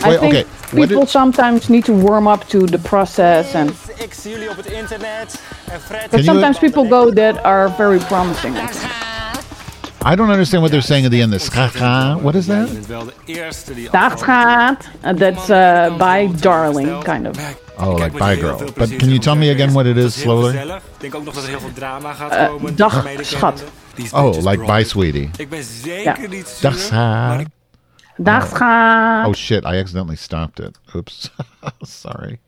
Speaker 2: I think
Speaker 1: okay,
Speaker 2: people
Speaker 1: did-
Speaker 2: sometimes need to warm up to the process, and
Speaker 9: Ik zie jullie op het internet. En Fred...
Speaker 2: but sometimes people go that are very promising.
Speaker 1: I don't understand what they're saying at the end. This gaga. What is that?
Speaker 9: wel de eerste die
Speaker 2: Dag gaat. Uh, that's uh, by Darling, kind of.
Speaker 1: Oh, like bye girl. But can you tell me again what it is slowly?
Speaker 9: Ik denk ook nog dat heel veel drama gaat
Speaker 2: Uh, dag, schat.
Speaker 9: kennende. Die is
Speaker 1: Oh, like bye sweetie.
Speaker 9: Ik ben zeker
Speaker 2: Ja.
Speaker 9: niet zuur.
Speaker 1: Dag schat.
Speaker 2: Dag.
Speaker 1: Oh shit! I accidentally stopped it. Oops. Sorry.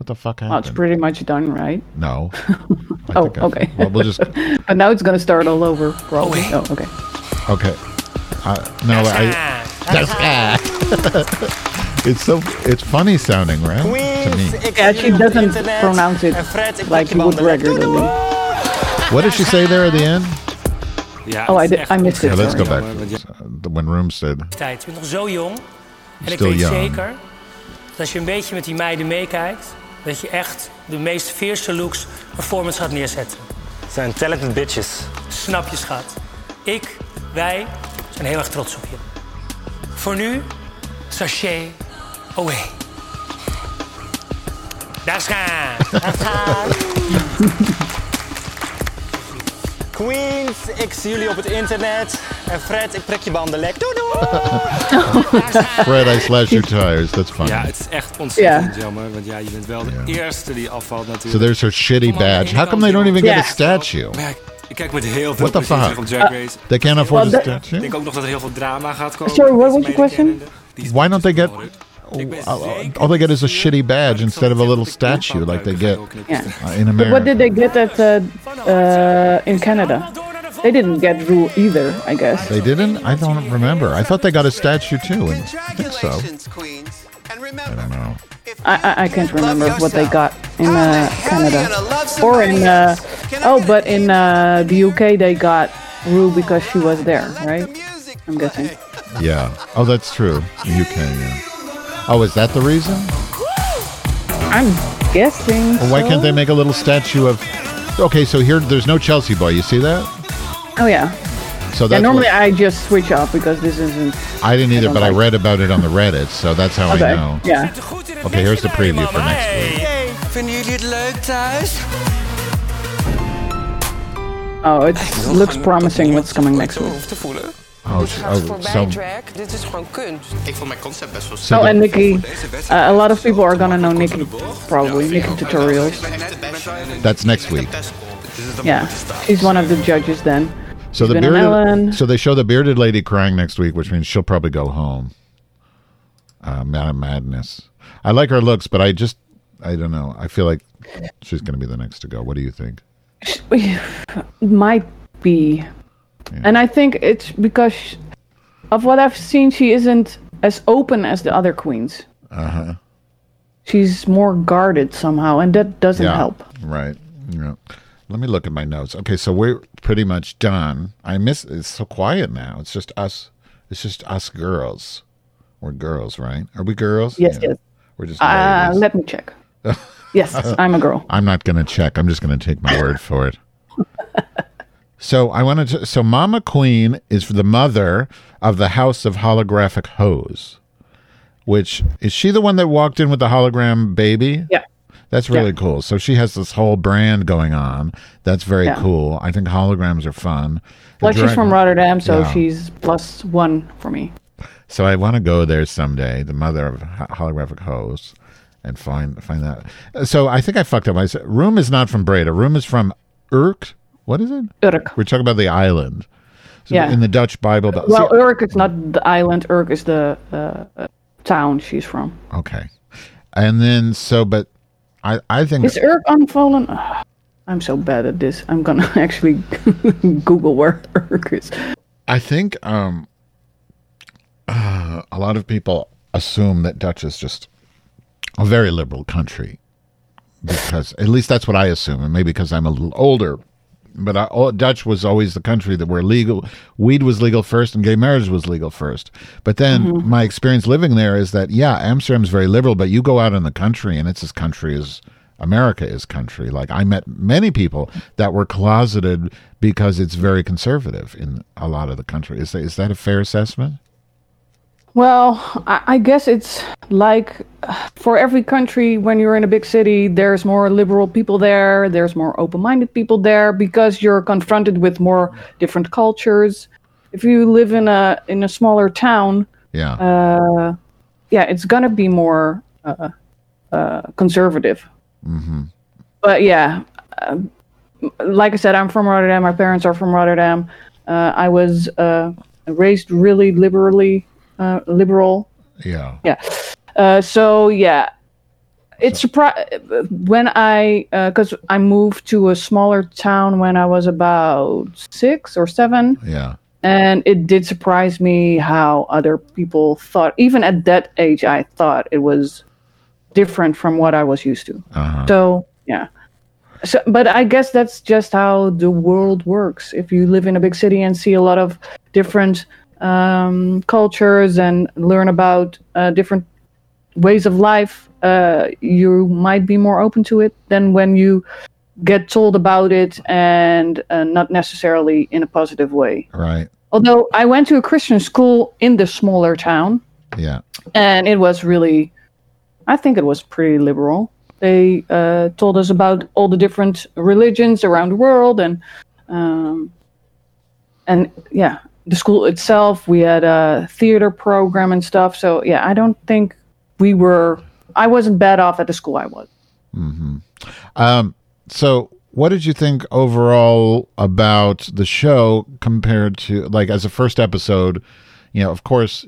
Speaker 1: What the fuck
Speaker 2: Well, it's pretty much done, right?
Speaker 1: No. I
Speaker 2: Oh,
Speaker 1: think I-
Speaker 2: okay.
Speaker 1: Well, we'll just.
Speaker 2: but now it's gonna start all over, probably. Oh, okay.
Speaker 1: Okay. Uh, no, I. That's It's so. It's funny sounding, right? To me.
Speaker 2: Yeah, she doesn't pronounce it like you would regularly.
Speaker 1: What did she say there at the end?
Speaker 9: Yeah.
Speaker 2: Oh, I, did, I missed it.
Speaker 1: Yeah, let's go back. to this, uh, the- when Roem said.
Speaker 3: tijd. Je bent nog zo jong. En ik
Speaker 1: Still
Speaker 3: weet
Speaker 1: young.
Speaker 3: zeker dat als je een beetje met die meiden meekijkt, dat je echt de meest fierce looks performance gaat neerzetten.
Speaker 11: Zijn talented bitches.
Speaker 3: Snap je, schat? Ik, wij zijn heel erg trots op je. Voor nu, sachet away. Daar gaan. Daar gaan.
Speaker 11: Queens, ik zie jullie op het internet. En Fred, ik prik je banden lek. Doei doei!
Speaker 1: Fred, I slash your tires. That's funny.
Speaker 16: Ja, het is echt ontzettend jammer, want ja, je bent wel de eerste die afvalt natuurlijk.
Speaker 1: So there's her shitty badge. How come they don't even get a statue?
Speaker 16: Ik kijk met heel veel
Speaker 1: What the
Speaker 16: plezier op Drag Race.
Speaker 1: They can't afford a
Speaker 16: Ik
Speaker 1: statue?
Speaker 16: denk ook nog dat er heel veel drama gaat komen.
Speaker 2: Sorry, what was your question?
Speaker 1: Why don't they get? All they get is a shitty badge instead of a little statue like they get
Speaker 2: Yeah.
Speaker 1: uh, in
Speaker 2: But what did they get at uh, uh, in Canada? They didn't get Ru either, I guess.
Speaker 1: They didn't? I don't remember. I thought they got a statue too, and I think so. I don't know.
Speaker 2: I, I, I can't remember what they got in uh, Canada. Or in, uh, oh, but in uh, the UK they got Ru because she was there, right? I'm guessing.
Speaker 1: Yeah. Oh, that's true. The UK. Yeah. Oh, is that the reason?
Speaker 2: I'm guessing.
Speaker 1: Well, why
Speaker 2: so.
Speaker 1: can't they make a little statue of? Okay, so here there's no Chelsea boy. You see that?
Speaker 2: Oh yeah.
Speaker 1: So
Speaker 2: yeah. Normally
Speaker 1: what-
Speaker 2: I just switch off because this isn't.
Speaker 1: I didn't either,
Speaker 2: don't
Speaker 1: but I
Speaker 2: like-
Speaker 1: read about it on the Reddit, so that's how
Speaker 2: Okay,
Speaker 1: I know.
Speaker 2: yeah.
Speaker 1: Okay, here's the preview for next week.
Speaker 6: Vinden jullie het leuk thuis?
Speaker 2: Oh, it looks promising. What's coming next week?
Speaker 6: Te voelen.
Speaker 1: Oh, s- oh,
Speaker 6: Voorbij
Speaker 1: so
Speaker 6: drag, dit is gewoon kunst.
Speaker 14: Ik vond mijn concept best wel
Speaker 1: So
Speaker 2: Oh,
Speaker 1: the-
Speaker 2: and Nikki. Uh, a lot of people are gonna know Nikki, probably Nikki tutorials.
Speaker 1: that's next week.
Speaker 2: Yeah, she's one of the judges then.
Speaker 1: So
Speaker 2: She's
Speaker 1: the
Speaker 2: been
Speaker 1: bearded,
Speaker 2: Ellen.
Speaker 1: so they show the bearded lady crying next week, which means she'll probably go home. Uh, mad madness. I like her looks, but I just I don't know. I feel like she's going to be the next to go. What do you think?
Speaker 2: Might be, and I think it's because of what I've seen. She isn't as open as the other queens.
Speaker 1: Uh huh.
Speaker 2: She's more guarded somehow, and that doesn't
Speaker 1: Yeah.
Speaker 2: help.
Speaker 1: Right. Yeah. Let me look at my notes. Okay, so we're pretty much done. I miss it's so quiet now. It's just us. It's just us girls. We're girls, right? Are we girls?
Speaker 2: Yes,
Speaker 1: Yeah.
Speaker 2: yes.
Speaker 1: We're just
Speaker 2: Uh, let me check. Yes, I'm a girl.
Speaker 1: I'm not going to check. I'm just going to take my word for it. so I wanted to. So Mama Queen is the mother of the House of Holographic Hose. Which is she the one that walked in with the hologram baby?
Speaker 2: Yeah.
Speaker 1: That's really cool. So she has this whole brand going on. That's very
Speaker 2: Yeah.
Speaker 1: cool. I think holograms are fun.
Speaker 2: Well, she's from Rotterdam, so
Speaker 1: Yeah.
Speaker 2: she's plus one for me.
Speaker 1: So I want to go there someday, the mother of holographic hose, and find find that. So I think I fucked up. I said Roem is not from Breda. Roem is from Urk. What is it?
Speaker 2: Urk.
Speaker 1: We're talking about the island. So
Speaker 2: Yeah.
Speaker 1: In the Dutch Bible.
Speaker 2: Well,
Speaker 1: see-
Speaker 2: Urk is not the island. Urk is the uh, uh, town she's from.
Speaker 1: okay. And then so, but I I think
Speaker 2: Is Urk unfallen? Ugh, I'm so bad at this. I'm gonna actually Google where Urk is.
Speaker 1: I think um, uh, a lot of people assume that Dutch is just a very liberal country because at least that's what I assume, and maybe because I'm a little older. But I, oh, Dutch was always the country that where legal weed was legal first and gay marriage was legal first. But then
Speaker 2: Mhm.
Speaker 1: my experience living there is that yeah, Amsterdam's very liberal, but you go out in the country and it's as country as America is country. Like I met many people that were closeted because it's very conservative in a lot of the country. Is that, is that a fair assessment?
Speaker 2: Well, I, guess it's like for every country, when you're in a big city, there's more liberal people there, there's more open minded people there because you're confronted with more different cultures. If you live in a in a smaller town,
Speaker 1: Yeah.
Speaker 2: uh, yeah, it's gonna be more uh, uh, conservative.
Speaker 1: Mm-hmm.
Speaker 2: But yeah, um, like I said, I'm from Rotterdam. My parents are from Rotterdam. Uh, I was uh, raised really liberally, uh, liberal.
Speaker 1: Yeah.
Speaker 2: Yeah. Uh, so yeah, it's surpri- when I because I moved to a smaller town when I was about six or seven.
Speaker 1: Yeah.
Speaker 2: And it did surprise me how other people thought. Even at that age, I thought it was different from what I was used to.
Speaker 1: Uh-huh.
Speaker 2: So yeah. So, but I guess that's just how the world works. If you live in a big city and see a lot of different um, cultures and learn about uh, different ways of life, uh, you might be more open to it than when you get told about it and uh, not necessarily in a positive way.
Speaker 1: Right.
Speaker 2: Although I went to a Christian school in the smaller town,
Speaker 1: Yeah.
Speaker 2: and it was really, I think it was pretty liberal. They uh, told us about all the different religions around the world and Um, and yeah, the school itself, we had a theater program and stuff. So yeah, I don't think we were. I wasn't bad off at the school I was.
Speaker 1: hmm Um, so, what did you think overall about the show compared to like as a first episode? You know, of course,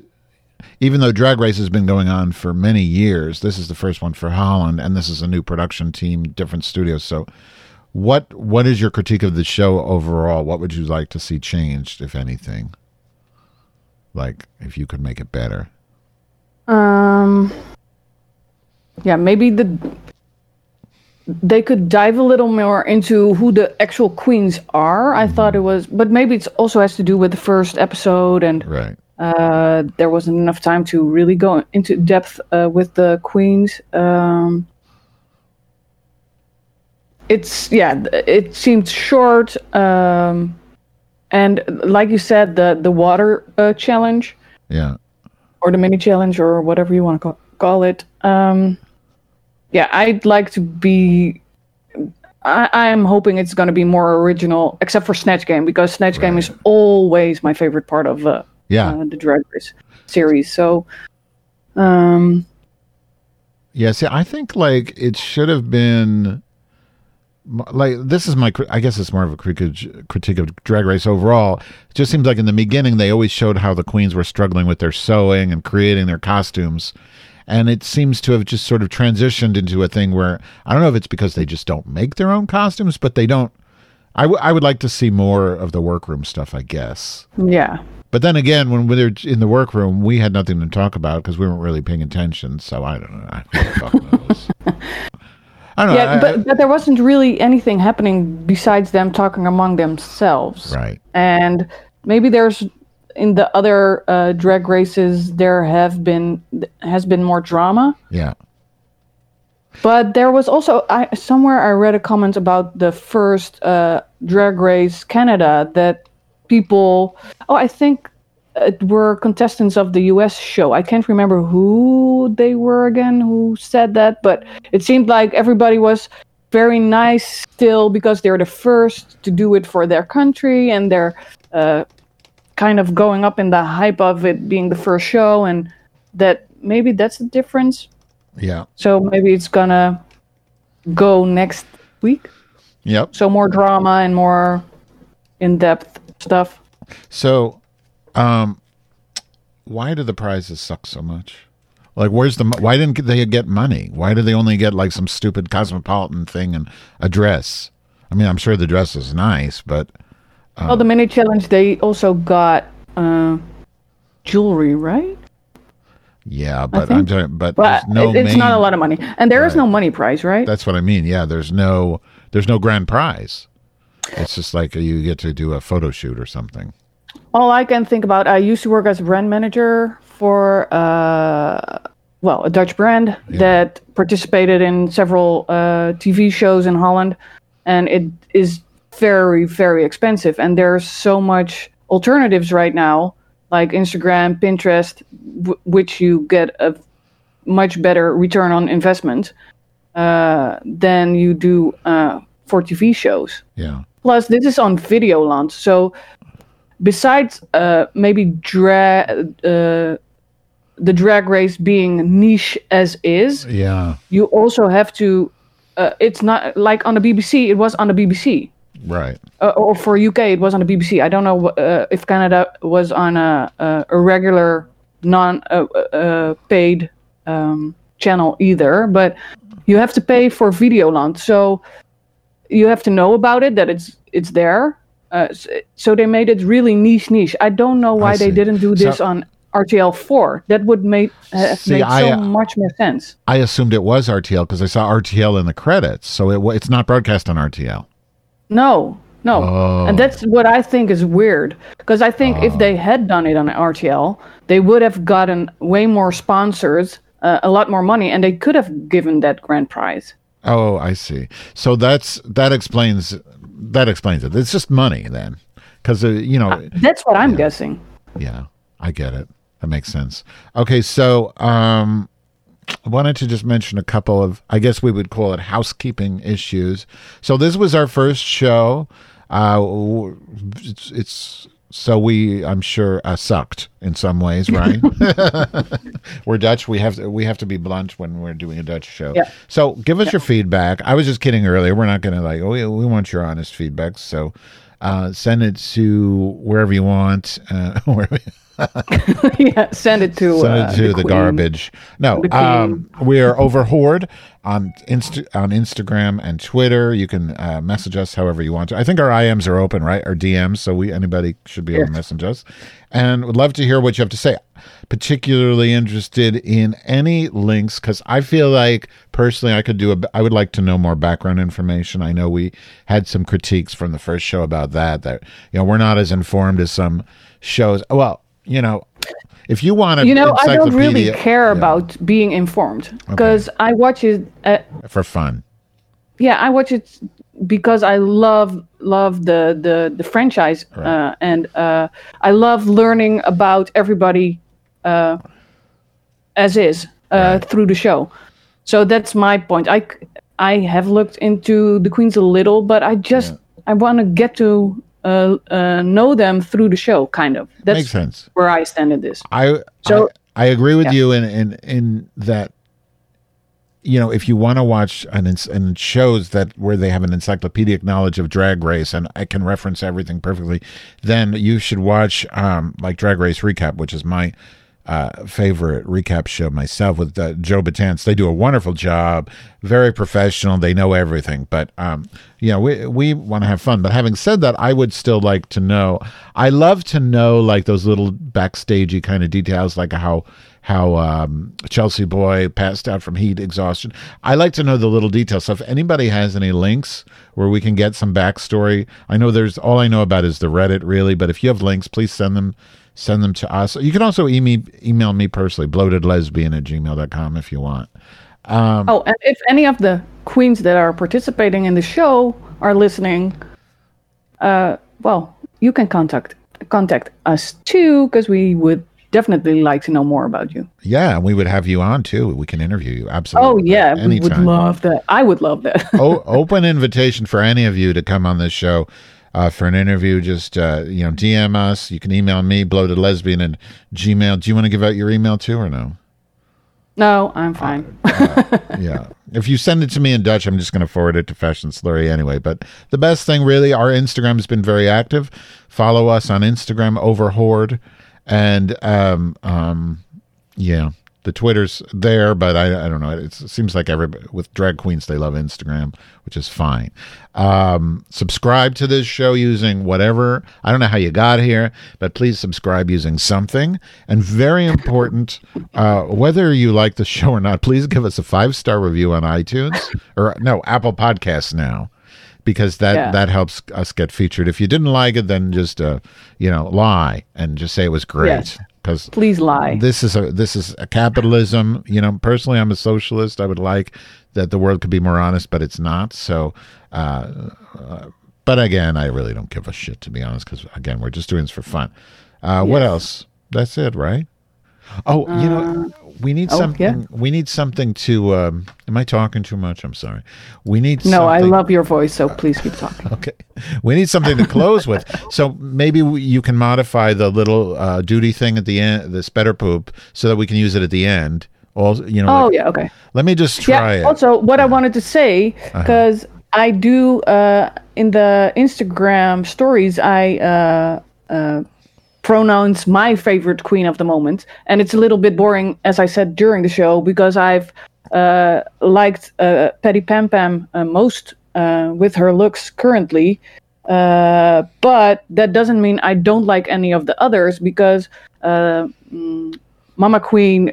Speaker 1: even though Drag Race has been going on for many years, this is the first one for Holland, and this is a new production team, different studios. So, what what is your critique of the show overall? What would you like to see changed, if anything? Like, if you could make it better.
Speaker 2: Um, yeah, maybe the they could dive a little more into who the actual queens are. I thought it was, but maybe it also has to do with the first episode, and
Speaker 1: right.
Speaker 2: uh, there wasn't enough time to really go into depth uh, with the queens. Um, it's yeah, it seemed short, um, and like you said, the the water uh, challenge
Speaker 1: Yeah.
Speaker 2: or the mini challenge or whatever you want to call, call it. Um, yeah, I'd like to be. I, I'm hoping it's going to be more original, except for Snatch Game, because Snatch Game is always my favorite part of uh,
Speaker 1: Yeah.
Speaker 2: uh, the Drag Race series. So, um,
Speaker 1: Yeah, see, I think like it should have been like this is my I guess it's more of a critique critique of Drag Race overall. It just seems like in the beginning they always showed how the queens were struggling with their sewing and creating their costumes. And it seems to have just sort of transitioned into a thing where I don't know if it's because they just don't make their own costumes, but they don't. I, w- I would like to see more of the workroom stuff, I guess.
Speaker 2: yeah.
Speaker 1: But then again, when we were in the workroom, we had nothing to talk about because we weren't really paying attention. So I don't know. I, who the fuck knows? I don't know.
Speaker 2: yeah,
Speaker 1: I-
Speaker 2: but, but there wasn't really anything happening besides them talking among themselves.
Speaker 1: Right.
Speaker 2: And maybe there's in the other uh, drag races there have been has been more drama.
Speaker 1: Yeah.
Speaker 2: But there was also I somewhere I read a comment about the first uh, Drag Race Canada that people oh I think were contestants of the US show. I can't remember who they were again who said that, but it seemed like everybody was very nice still because they're the first to do it for their country and they're uh, kind of going up in the hype of it being the first show and that maybe that's the difference
Speaker 1: Yeah.
Speaker 2: so maybe it's gonna go next week.
Speaker 1: Yep.
Speaker 2: So more drama and more in-depth stuff.
Speaker 1: So, um, why do the prizes suck so much? Like, where's the? Why didn't they get money? Why do they only get like some stupid cosmopolitan thing and a dress? I mean, I'm sure the dress is nice, but uh,
Speaker 2: well, the mini challenge they also got uh, jewelry, right?
Speaker 1: yeah, but I'm talking, but
Speaker 2: But
Speaker 1: there's no
Speaker 2: it's
Speaker 1: main,
Speaker 2: not a lot of money, and there is no money prize, right?
Speaker 1: That's what I mean. Yeah, there's no there's no grand prize. It's just like you get to do a photo shoot or something.
Speaker 2: All I can think about, I used to work as brand manager for, uh, well, a Dutch brand that participated in several uh, TV shows in Holland, and it is very, very expensive. And there's so much alternatives right now, like Instagram, Pinterest, w- which you get a much better return on investment uh, than you do uh, for TV shows.
Speaker 1: Yeah.
Speaker 2: Plus, this is on Videoland, so besides uh, maybe drag uh, the drag race being niche as is,
Speaker 1: Yeah.
Speaker 2: you also have to. Uh, it's not like on the BBC. It was on the BBC,
Speaker 1: Right.
Speaker 2: uh, or for UK, it was on the BBC. I don't know uh, if Canada was on a a, a regular non uh, uh, paid um, channel either, but you have to pay for video Videoland, so you have to know about it that it's it's there. Uh, so they made it really niche niche. I don't know why they didn't do this
Speaker 1: So-
Speaker 2: on RTL four. That would make have
Speaker 1: See,
Speaker 2: made so
Speaker 1: I, uh,
Speaker 2: much more sense.
Speaker 1: I assumed it was RTL because I saw RTL in the credits, so it it's not broadcast on RTL.
Speaker 2: No, no,
Speaker 1: Oh.
Speaker 2: and that's what I think is weird. Because I think if they had done it on RTL, they would have gotten way more sponsors, uh, a lot more money, and they could have given that grand prize.
Speaker 1: Oh, I see. So that's that explains that explains it. It's just money then, because uh, you know,
Speaker 2: That's what I'm guessing.
Speaker 1: yeah, I get it. That makes sense. Okay, so um, I wanted to just mention a couple of, I guess we would call it housekeeping issues. So this was our first show. Uh, it's, it's so we, I'm sure, uh, sucked in some ways, right? we're Dutch. We have to, we have to be blunt when we're doing a Dutch show.
Speaker 2: Yeah.
Speaker 1: So give us your feedback. I was just kidding earlier. We're not going to like, oh, we, we want your honest feedback. So uh, send it to wherever you want. Uh, wherever
Speaker 2: yeah, send it to
Speaker 1: Send
Speaker 2: uh,
Speaker 1: it to the,
Speaker 2: queen.
Speaker 1: garbage. No,
Speaker 2: The
Speaker 1: um, we are over Horde on Insta- on Instagram and Twitter. You can uh, message us however you want to. I think our IMs are open, right? Our DMs, so we anybody should be able to message us, and would love to hear what you have to say. Particularly interested in any links because I feel like personally I could do a. I would like to know more background information. I know we had some critiques from the first show about that. That you know we're not as informed as some shows. Well, you know, if you want to,
Speaker 2: You know, I don't really care about being informed because I watch it. Uh,
Speaker 1: for fun.
Speaker 2: yeah, I watch it because I love love the the the franchise, uh, and uh, I love learning about everybody uh, as is uh, through the show. So that's my point. I I have looked into the queens a little, but I just I want to get to uh, uh, know them through the show, kind of. That's
Speaker 1: Makes sense.
Speaker 2: where I stand in this.
Speaker 1: I
Speaker 2: So-
Speaker 1: I, I agree with
Speaker 2: Yeah.
Speaker 1: you in, in in that you know if you want to watch an and shows that where they have an encyclopedic knowledge of drag race and I can reference everything perfectly, then you should watch um like Drag Race Recap, which is my uh, favorite recap show myself with uh, Joe Batance. They do a wonderful job, very professional. They know everything, but um, you know, we we want to have fun. But having said that, I would still like to know. I love to know like those little backstagey kind of details, like how how um, Chelsea Boy passed out from heat exhaustion. I like to know the little details. So if anybody has any links where we can get some backstory, I know there's all I know about is the Reddit really, but if you have links, please send them send them to us. You can also email email me personally, bloatedlesbian at gmail.com if you want. Um,
Speaker 2: Oh, and if any of the queens that are participating in the show are listening, uh, well, you can contact contact us too, because we would definitely like to know more about you.
Speaker 1: Yeah, and we would have you on too. We can interview you. Absolutely.
Speaker 2: Oh yeah, we would love that. I would love that.
Speaker 1: open invitation for any of you to come on this show uh, for an interview. Just uh, you know, DM us. You can email me, bloated lesbian, and Gmail. Do you want to give out your email too, or no?
Speaker 2: no, I'm fine.
Speaker 1: yeah. If you send it to me in Dutch, I'm just going to forward it to Fashion Slurry anyway. But the best thing, really, our Instagram has been very active. Follow us on Instagram, over Horde, and um, um, yeah, the Twitter's there, but I, I don't know. It's, it seems like everybody with drag queens they love Instagram, which is fine. Um, subscribe to this show using whatever. I don't know how you got here, but please subscribe using something. And very important, uh, whether you like the show or not, please give us a five star review on iTunes or no Apple Podcasts now. Because that,
Speaker 2: Yeah.
Speaker 1: that helps us get featured. If you didn't like it, then just uh, you know lie and just say it was great. Because
Speaker 2: Please lie.
Speaker 1: this is a this is a capitalism. You know, personally, I'm a socialist. I would like that the world could be more honest, but it's not. So, uh, uh, but again, I really don't give a shit to be honest. Because again, we're just doing this for fun. Uh, What else? That's it, right? Oh, you know, we need
Speaker 2: oh,
Speaker 1: something.
Speaker 2: yeah.
Speaker 1: We need something to. Um, am I talking too much? I'm sorry. We need. Something.
Speaker 2: No, I love your voice, so please keep talking.
Speaker 1: Okay. We need something to close with. So maybe we, you can modify the little uh, duty thing at the end, this better poop, so that we can use it at the end. Also, you know.
Speaker 2: Oh
Speaker 1: like-
Speaker 2: yeah, okay.
Speaker 1: Let me just try
Speaker 2: yeah.
Speaker 1: it.
Speaker 2: Also, what I wanted to say
Speaker 1: Uh-huh.
Speaker 2: because I do uh, in the Instagram stories, I uh, uh, pronounce my favorite queen of the moment, and it's a little bit boring, as I said during the show, because I've uh, liked uh, Patty Pam Pam uh, most uh, with her looks currently. Uh, but that doesn't mean I don't like any of the others because uh, mm, Mama Queen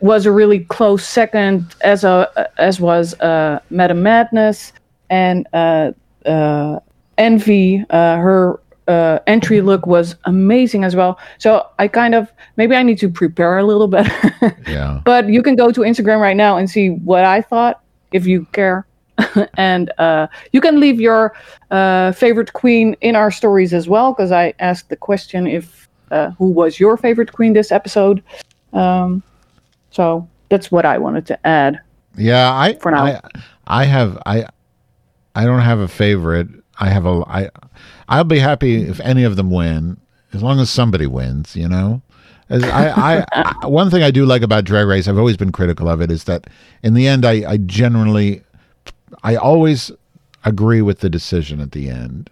Speaker 2: was a really close second, as a as was Madame Madness and Envy. Her uh, entry look was amazing as well. So I kind of maybe I need to prepare a little better.
Speaker 1: Yeah.
Speaker 2: but you can go to Instagram right now and see what I thought if you care. and uh, you can leave your uh, favorite queen in our stories as well, because I asked the question if uh, who was your favorite queen this episode. Um, so that's what I wanted to add.
Speaker 1: Yeah, I
Speaker 2: For now.
Speaker 1: I, I have I I don't have a favorite. I have a I I'll be happy if any of them win as long as somebody wins. You know. As I, I, I one thing I do like about Drag Race, I've always been critical of it, is that in the end, I, I generally, I always agree with the decision at the end.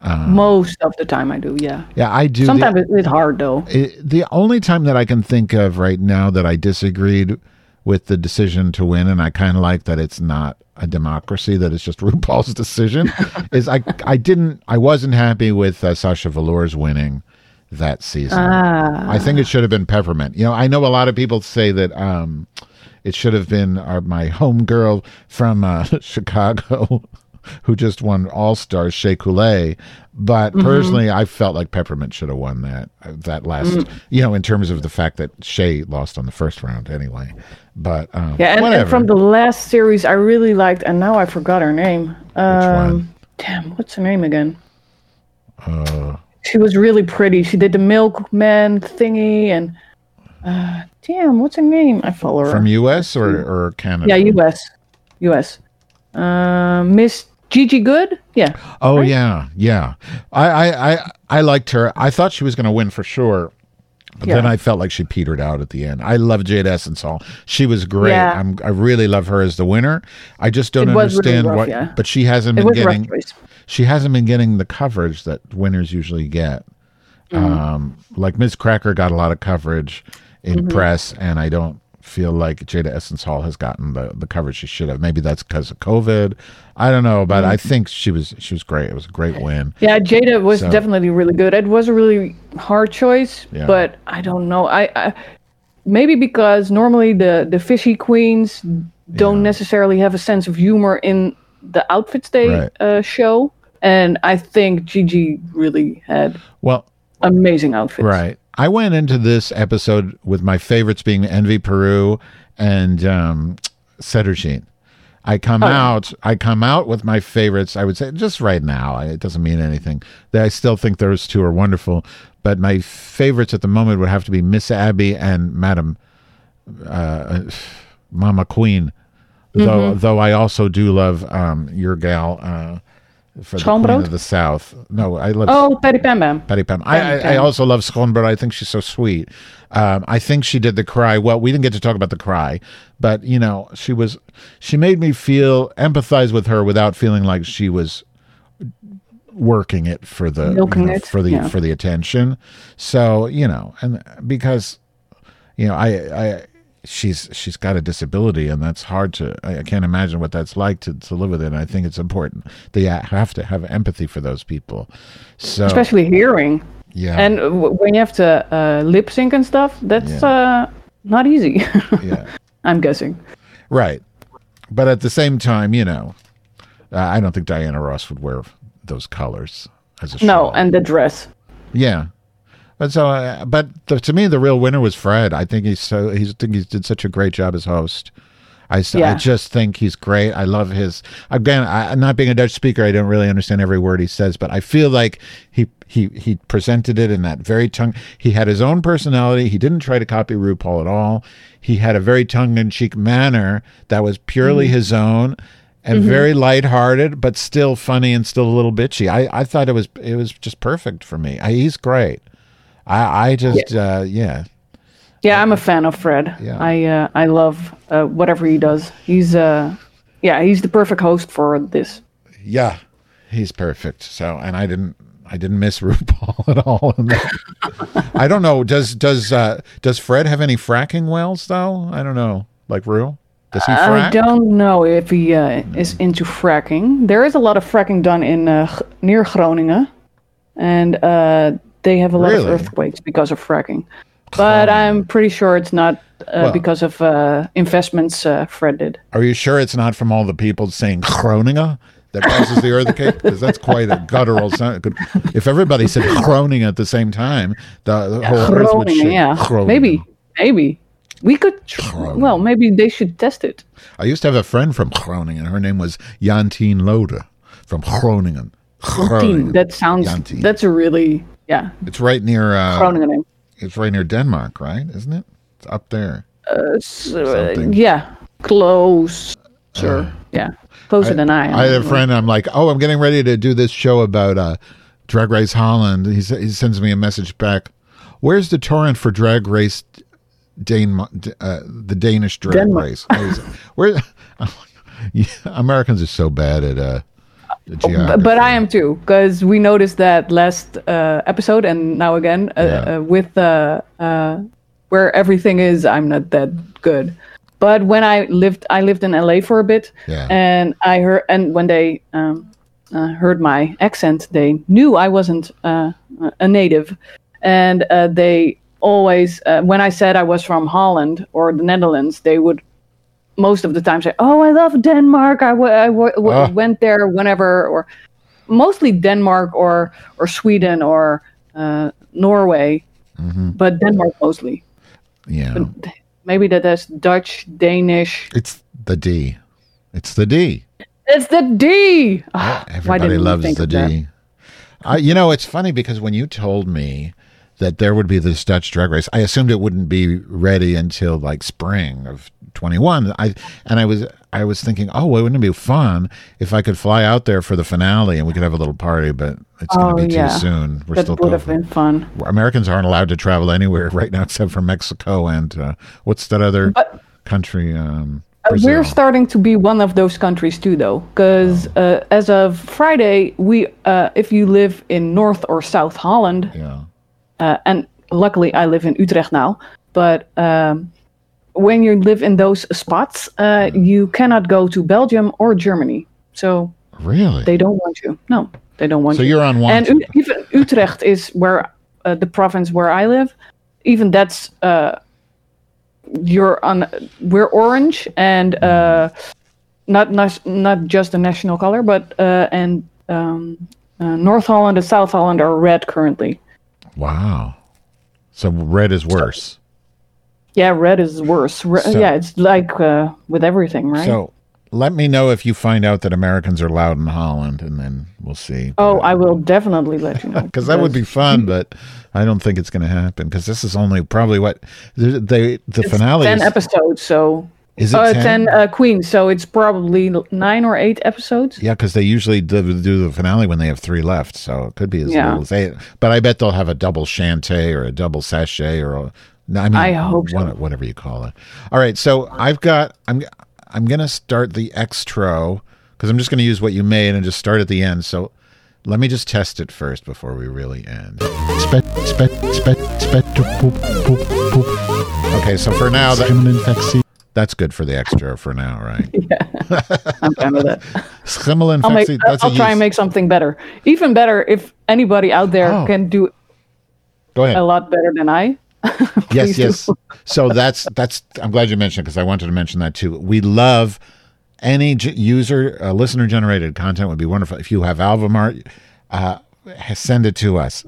Speaker 1: Um,
Speaker 2: Most of the time, I do. Yeah.
Speaker 1: Yeah, I do.
Speaker 2: Sometimes it- it's hard though.
Speaker 1: It, the only time that I can think of right now that I disagreed with the decision to win, and I kind of like that it's not a democracy, that it's just RuPaul's decision, is I I didn't I wasn't happy with uh, Sasha Velour's winning that season.
Speaker 2: Ah.
Speaker 1: I think it should have been Peppermint. You know, I know a lot of people say that um, it should have been uh, my home girl from uh, Chicago. Who just won All Stars, Shea Coulee. But
Speaker 2: Mhm.
Speaker 1: personally, I felt like Peppermint should have won that uh, that last.
Speaker 2: Mm.
Speaker 1: You know, in terms of the fact that Shea lost on the first round anyway. But um,
Speaker 2: Yeah, and, and from the last series, I really liked, and now I forgot her name. Um, Damn, what's her name again?
Speaker 1: uh,
Speaker 2: She was really pretty. She did the milkman thingy, and uh, damn, what's her name? I follow her.
Speaker 1: from U.S. or or Canada.
Speaker 2: yeah, U.S. U.S. Uh, Miss Gigi Goode. Yeah.
Speaker 1: Oh yeah, yeah. I, I I I liked her. I thought she was going to win for sure. But then I felt like she petered out at the end. I love Jaida Essence Hall. She was great.
Speaker 2: Yeah.
Speaker 1: I'm, I really love her as the winner. I just don't
Speaker 2: was really
Speaker 1: understand
Speaker 2: rough,
Speaker 1: what.
Speaker 2: yeah.
Speaker 1: But she hasn't
Speaker 2: It
Speaker 1: been
Speaker 2: was a rough
Speaker 1: getting. She hasn't been getting the coverage that winners usually get.
Speaker 2: Mhm.
Speaker 1: Um, like Miz Cracker got a lot of coverage in
Speaker 2: Mhm.
Speaker 1: press, and I don't feel like Jaida Essence Hall has gotten the, the coverage she should have. Maybe that's because of COVID. I don't know, but I
Speaker 2: Mhm.
Speaker 1: think she was she was great. It was a great win.
Speaker 2: Yeah, Jaida was
Speaker 1: So-
Speaker 2: definitely really good. It was a really hard choice,
Speaker 1: Yeah.
Speaker 2: but I don't know. I, I maybe because normally the the fishy queens don't necessarily have a sense of humor in the outfits they
Speaker 1: Right.
Speaker 2: uh, show, and I think Gigi really had
Speaker 1: Well,
Speaker 2: amazing outfits.
Speaker 1: Right. I went into this episode with my favorites being Envy Peru and um, Sederginne. I come
Speaker 2: Oh,
Speaker 1: out. I come out with my favorites. I would say just right now. It doesn't mean anything. That I still think those two are wonderful, but my favorites at the moment would have to be Miss Abby and Madam uh, Mama Queen. Though,
Speaker 2: Mhm.
Speaker 1: though I also do love um, your gal uh, for the Queen of the South. No, I love
Speaker 2: Oh, Patty Pam Pam.
Speaker 1: Patty Pam. I, I, I also love Schoonbrood. I think she's so sweet. Um, I think she did the cry well. We didn't get to talk about the cry, but you know, she was. She made me feel empathize with her without feeling like she was working it for the you know,
Speaker 2: it,
Speaker 1: for the
Speaker 2: yeah.
Speaker 1: for the attention. So you know, and because you know, I I she's she's got a disability, and that's hard to. I, I can't imagine what that's like to to live with it. And I think it's important that you have to have empathy for those people. So
Speaker 2: especially hearing.
Speaker 1: Yeah.
Speaker 2: And w- when you have to uh, lip sync and stuff, that's uh, not easy.
Speaker 1: yeah.
Speaker 2: I'm guessing.
Speaker 1: Right. But at the same time, you know, uh, I don't think Diana Ross would wear those colors as a
Speaker 2: No, and the dress.
Speaker 1: Yeah. But so, uh, but the, to me, the real winner was Fred. I think he's so he's I think he did such a great job as host. I,
Speaker 2: Yeah.
Speaker 1: just think he's great. I love his again. I, not being a Dutch speaker, I don't really understand every word he says, but I feel like he he he presented it in that very tongue. He had his own personality. He didn't try to copy RuPaul at all. He had a very tongue in cheek manner that was purely
Speaker 2: Mhm.
Speaker 1: his own and
Speaker 2: Mhm.
Speaker 1: very lighthearted, but still funny and still a little bitchy. I, I thought it was it was just perfect for me. I, he's great. I I just uh, yeah
Speaker 2: Yeah, I'm a fan of Fred.
Speaker 1: Yeah.
Speaker 2: I uh, I love uh, whatever he does. He's uh, yeah, he's the perfect host for this.
Speaker 1: yeah he's perfect. So and I didn't I didn't miss RuPaul at all. I don't know. Does does uh, does Fred have any fracking wells though? I don't know. Like Ru, does he
Speaker 2: I don't know if he uh, is into fracking. There is a lot of fracking done in uh, near Groningen, and uh, they have a lot
Speaker 1: Really?
Speaker 2: of earthquakes because of fracking. But I'm pretty sure it's not uh,
Speaker 1: Well-
Speaker 2: because of uh, investments uh, Fred did.
Speaker 1: Are you sure it's not from all the people saying Groningen that causes the earthquake? Because that's quite a guttural sound. If everybody said Groningen at the same time, the, the whole earth would shake.
Speaker 2: yeah,
Speaker 1: Groningen.
Speaker 2: maybe, maybe we could. Tr- well, maybe they should test it.
Speaker 1: I used to have a friend from Groningen. Her name was Jantien Lode from Groningen. Groningen.
Speaker 2: That sounds.
Speaker 1: Jantien.
Speaker 2: That's a really yeah.
Speaker 1: It's right near. Uh,
Speaker 2: Groningen.
Speaker 1: It's right near Denmark, right? Isn't it? It's up there.
Speaker 2: Uh, uh, yeah, close. closer. yeah, closer than I am.
Speaker 1: I had a friend. I'm like, oh, I'm getting ready to do this show about uh, Drag Race Holland. He he sends me a message back. Where's the torrent for Drag Race Dane, uh, the Danish Drag
Speaker 2: Denmark.
Speaker 1: Race? Where yeah, Americans are so bad at uh, geography.
Speaker 2: but, I am too, because we noticed that last uh, episode and now again uh,
Speaker 1: Yeah.
Speaker 2: uh, with uh, uh, where everything is. I'm not that good. But when I lived, I lived in LA for a bit,
Speaker 1: Yeah.
Speaker 2: and I heard, and when they um, uh, heard my accent, they knew I wasn't uh, a native, and uh, they always, uh, when I said I was from Holland or the Netherlands, they would most of the time say, "Oh, I love Denmark. I, w- I w-
Speaker 1: Ah.
Speaker 2: went there whenever," or mostly Denmark or or Sweden or uh, Norway, but Denmark mostly.
Speaker 1: yeah,
Speaker 2: Maybe that is Dutch, Danish.
Speaker 1: it's the D. It's the D.
Speaker 2: It's the D. Why
Speaker 1: Everybody loves the? D. I, you know, it's funny because when you told me that there would be this Dutch drag race, I assumed it wouldn't be ready until like spring of 21. I and I was I was thinking, oh, it wouldn't it be fun if I could fly out there for the finale and we could have a little party? But it's going
Speaker 2: Oh,
Speaker 1: to be
Speaker 2: yeah.
Speaker 1: too soon. We're still.
Speaker 2: that
Speaker 1: still
Speaker 2: would have been fun.
Speaker 1: Americans aren't allowed to travel anywhere right now except for Mexico and uh, what's that other country? Um,
Speaker 2: Uh,
Speaker 1: Brazil.
Speaker 2: we're starting to be one of those countries too, though, because uh, as of Friday, we uh, if you live in North or South Holland,
Speaker 1: yeah.
Speaker 2: Uh, and luckily I live in Utrecht now, but um, when you live in those spots, uh, you cannot go to Belgium or Germany. So
Speaker 1: Really?
Speaker 2: they don't want you. No, they don't want
Speaker 1: So
Speaker 2: you.
Speaker 1: So you're on one.
Speaker 2: And even Utrecht is where uh, the province where I live. Even that's uh, you're on. We're orange and uh, not not not just the national color, but uh, and um, uh, North Holland and South Holland are red currently.
Speaker 1: Wow. So red is worse.
Speaker 2: Yeah, red is worse. Re-
Speaker 1: So-
Speaker 2: yeah, it's like uh, with everything, right?
Speaker 1: So let me know if you find out that Americans are loud in Holland, and then we'll see.
Speaker 2: oh, I will definitely let you know
Speaker 1: Because that would be fun, but I don't think it's going to happen. Because this is only probably what they, they the
Speaker 2: It's
Speaker 1: finale
Speaker 2: ten
Speaker 1: is.
Speaker 2: episodes, so
Speaker 1: Is it
Speaker 2: uh,
Speaker 1: 10?
Speaker 2: ten uh, queens, so it's probably nine or eight episodes.
Speaker 1: Yeah, because they usually do, do the finale when they have three left, so it could be as
Speaker 2: Yeah.
Speaker 1: little as eight. But I bet they'll have a double shantay or a double sashay or a, no, I mean,
Speaker 2: I hope so.
Speaker 1: whatever you call it. All right, so I've got I'm I'm gonna start the extro because I'm just gonna use what you made and just start at the end. So let me just test it first before we really end. Spet, spet, spet, spet, poop, poop, poop. Okay, so for now, that, that's good for the extra for now, right?
Speaker 2: yeah, I'm fine with it. I'll, make, I'll
Speaker 1: a
Speaker 2: try and make something better. Even better if anybody out there
Speaker 1: Oh.
Speaker 2: can do
Speaker 1: Go ahead.
Speaker 2: a lot better than I.
Speaker 1: yes yes so that's that's i'm glad you mentioned because i wanted to mention that too we love any j- user uh, listener generated content would be wonderful if you have album art uh, send it to us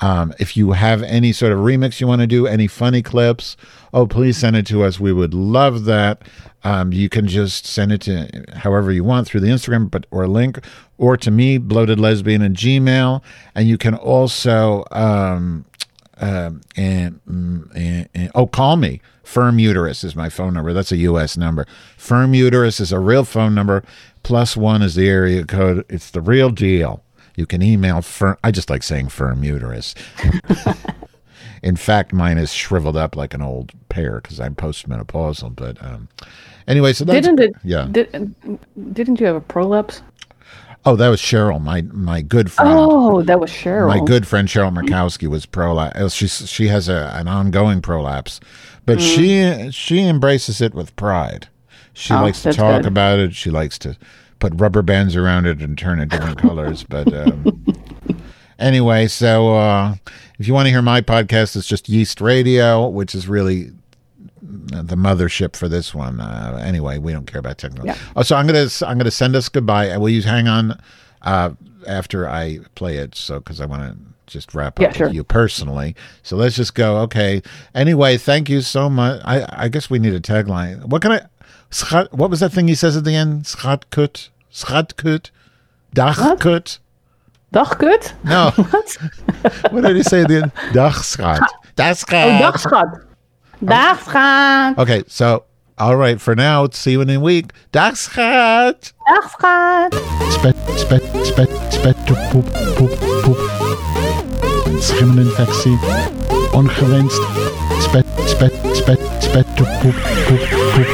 Speaker 1: um, if you have any sort of remix you want to do any funny clips oh please send it to us we would love that um, you can just send it to however you want through the instagram but or link or to me bloated lesbian at gmail and you can also um, um, and, mm, and, and oh, call me. Firm uterus is my phone number. That's a U.S. number. Firm uterus is a real phone number. Plus one is the area code. It's the real deal. You can email firm. I just like saying firm uterus. In fact, mine is shriveled up like an old pear because I'm postmenopausal. But um, anyway, so that's
Speaker 2: Didn't it?
Speaker 1: Yeah.
Speaker 2: Did, didn't you have a prolapse?
Speaker 1: oh, that was Cheryl, my my good friend.
Speaker 2: Oh, that was Cheryl.
Speaker 1: My good friend Cheryl Murkowski was prolapse. She she has a, an ongoing prolapse, but
Speaker 2: Mm.
Speaker 1: she she embraces it with pride. She
Speaker 2: Oh,
Speaker 1: likes to talk
Speaker 2: good.
Speaker 1: about it. She likes to put rubber bands around it and turn it different colors. But um, anyway, so uh, if you want to hear my podcast, it's just Yeast Radio, which is really the mothership for this one. Uh, anyway, we don't care about technology.
Speaker 2: Yeah.
Speaker 1: Oh, so I'm gonna I'm gonna send us goodbye. Will you hang on uh, after I play it? So because I want to just wrap up
Speaker 2: Yeah,
Speaker 1: with you personally. So let's just go. Okay. Anyway, thank you so much. I I guess we need a tagline. What can I? What was that thing he says at the end? Schatkut, schatkut, dachkut.
Speaker 2: Dagkut?
Speaker 1: No. what what did he say at the end? Dagschat.
Speaker 2: Oh,
Speaker 1: Dagschat. Oh.
Speaker 2: dagschat. Dagschat.
Speaker 1: Okay, so All right, for now, see you in a week. Dag schat.
Speaker 2: Dag schat.
Speaker 1: Spet, spet, spet, spet, poep, poep, poep. Schimmelinfectie. Ongewenst. Spet, spet, spet, spet, poep, poep, poep.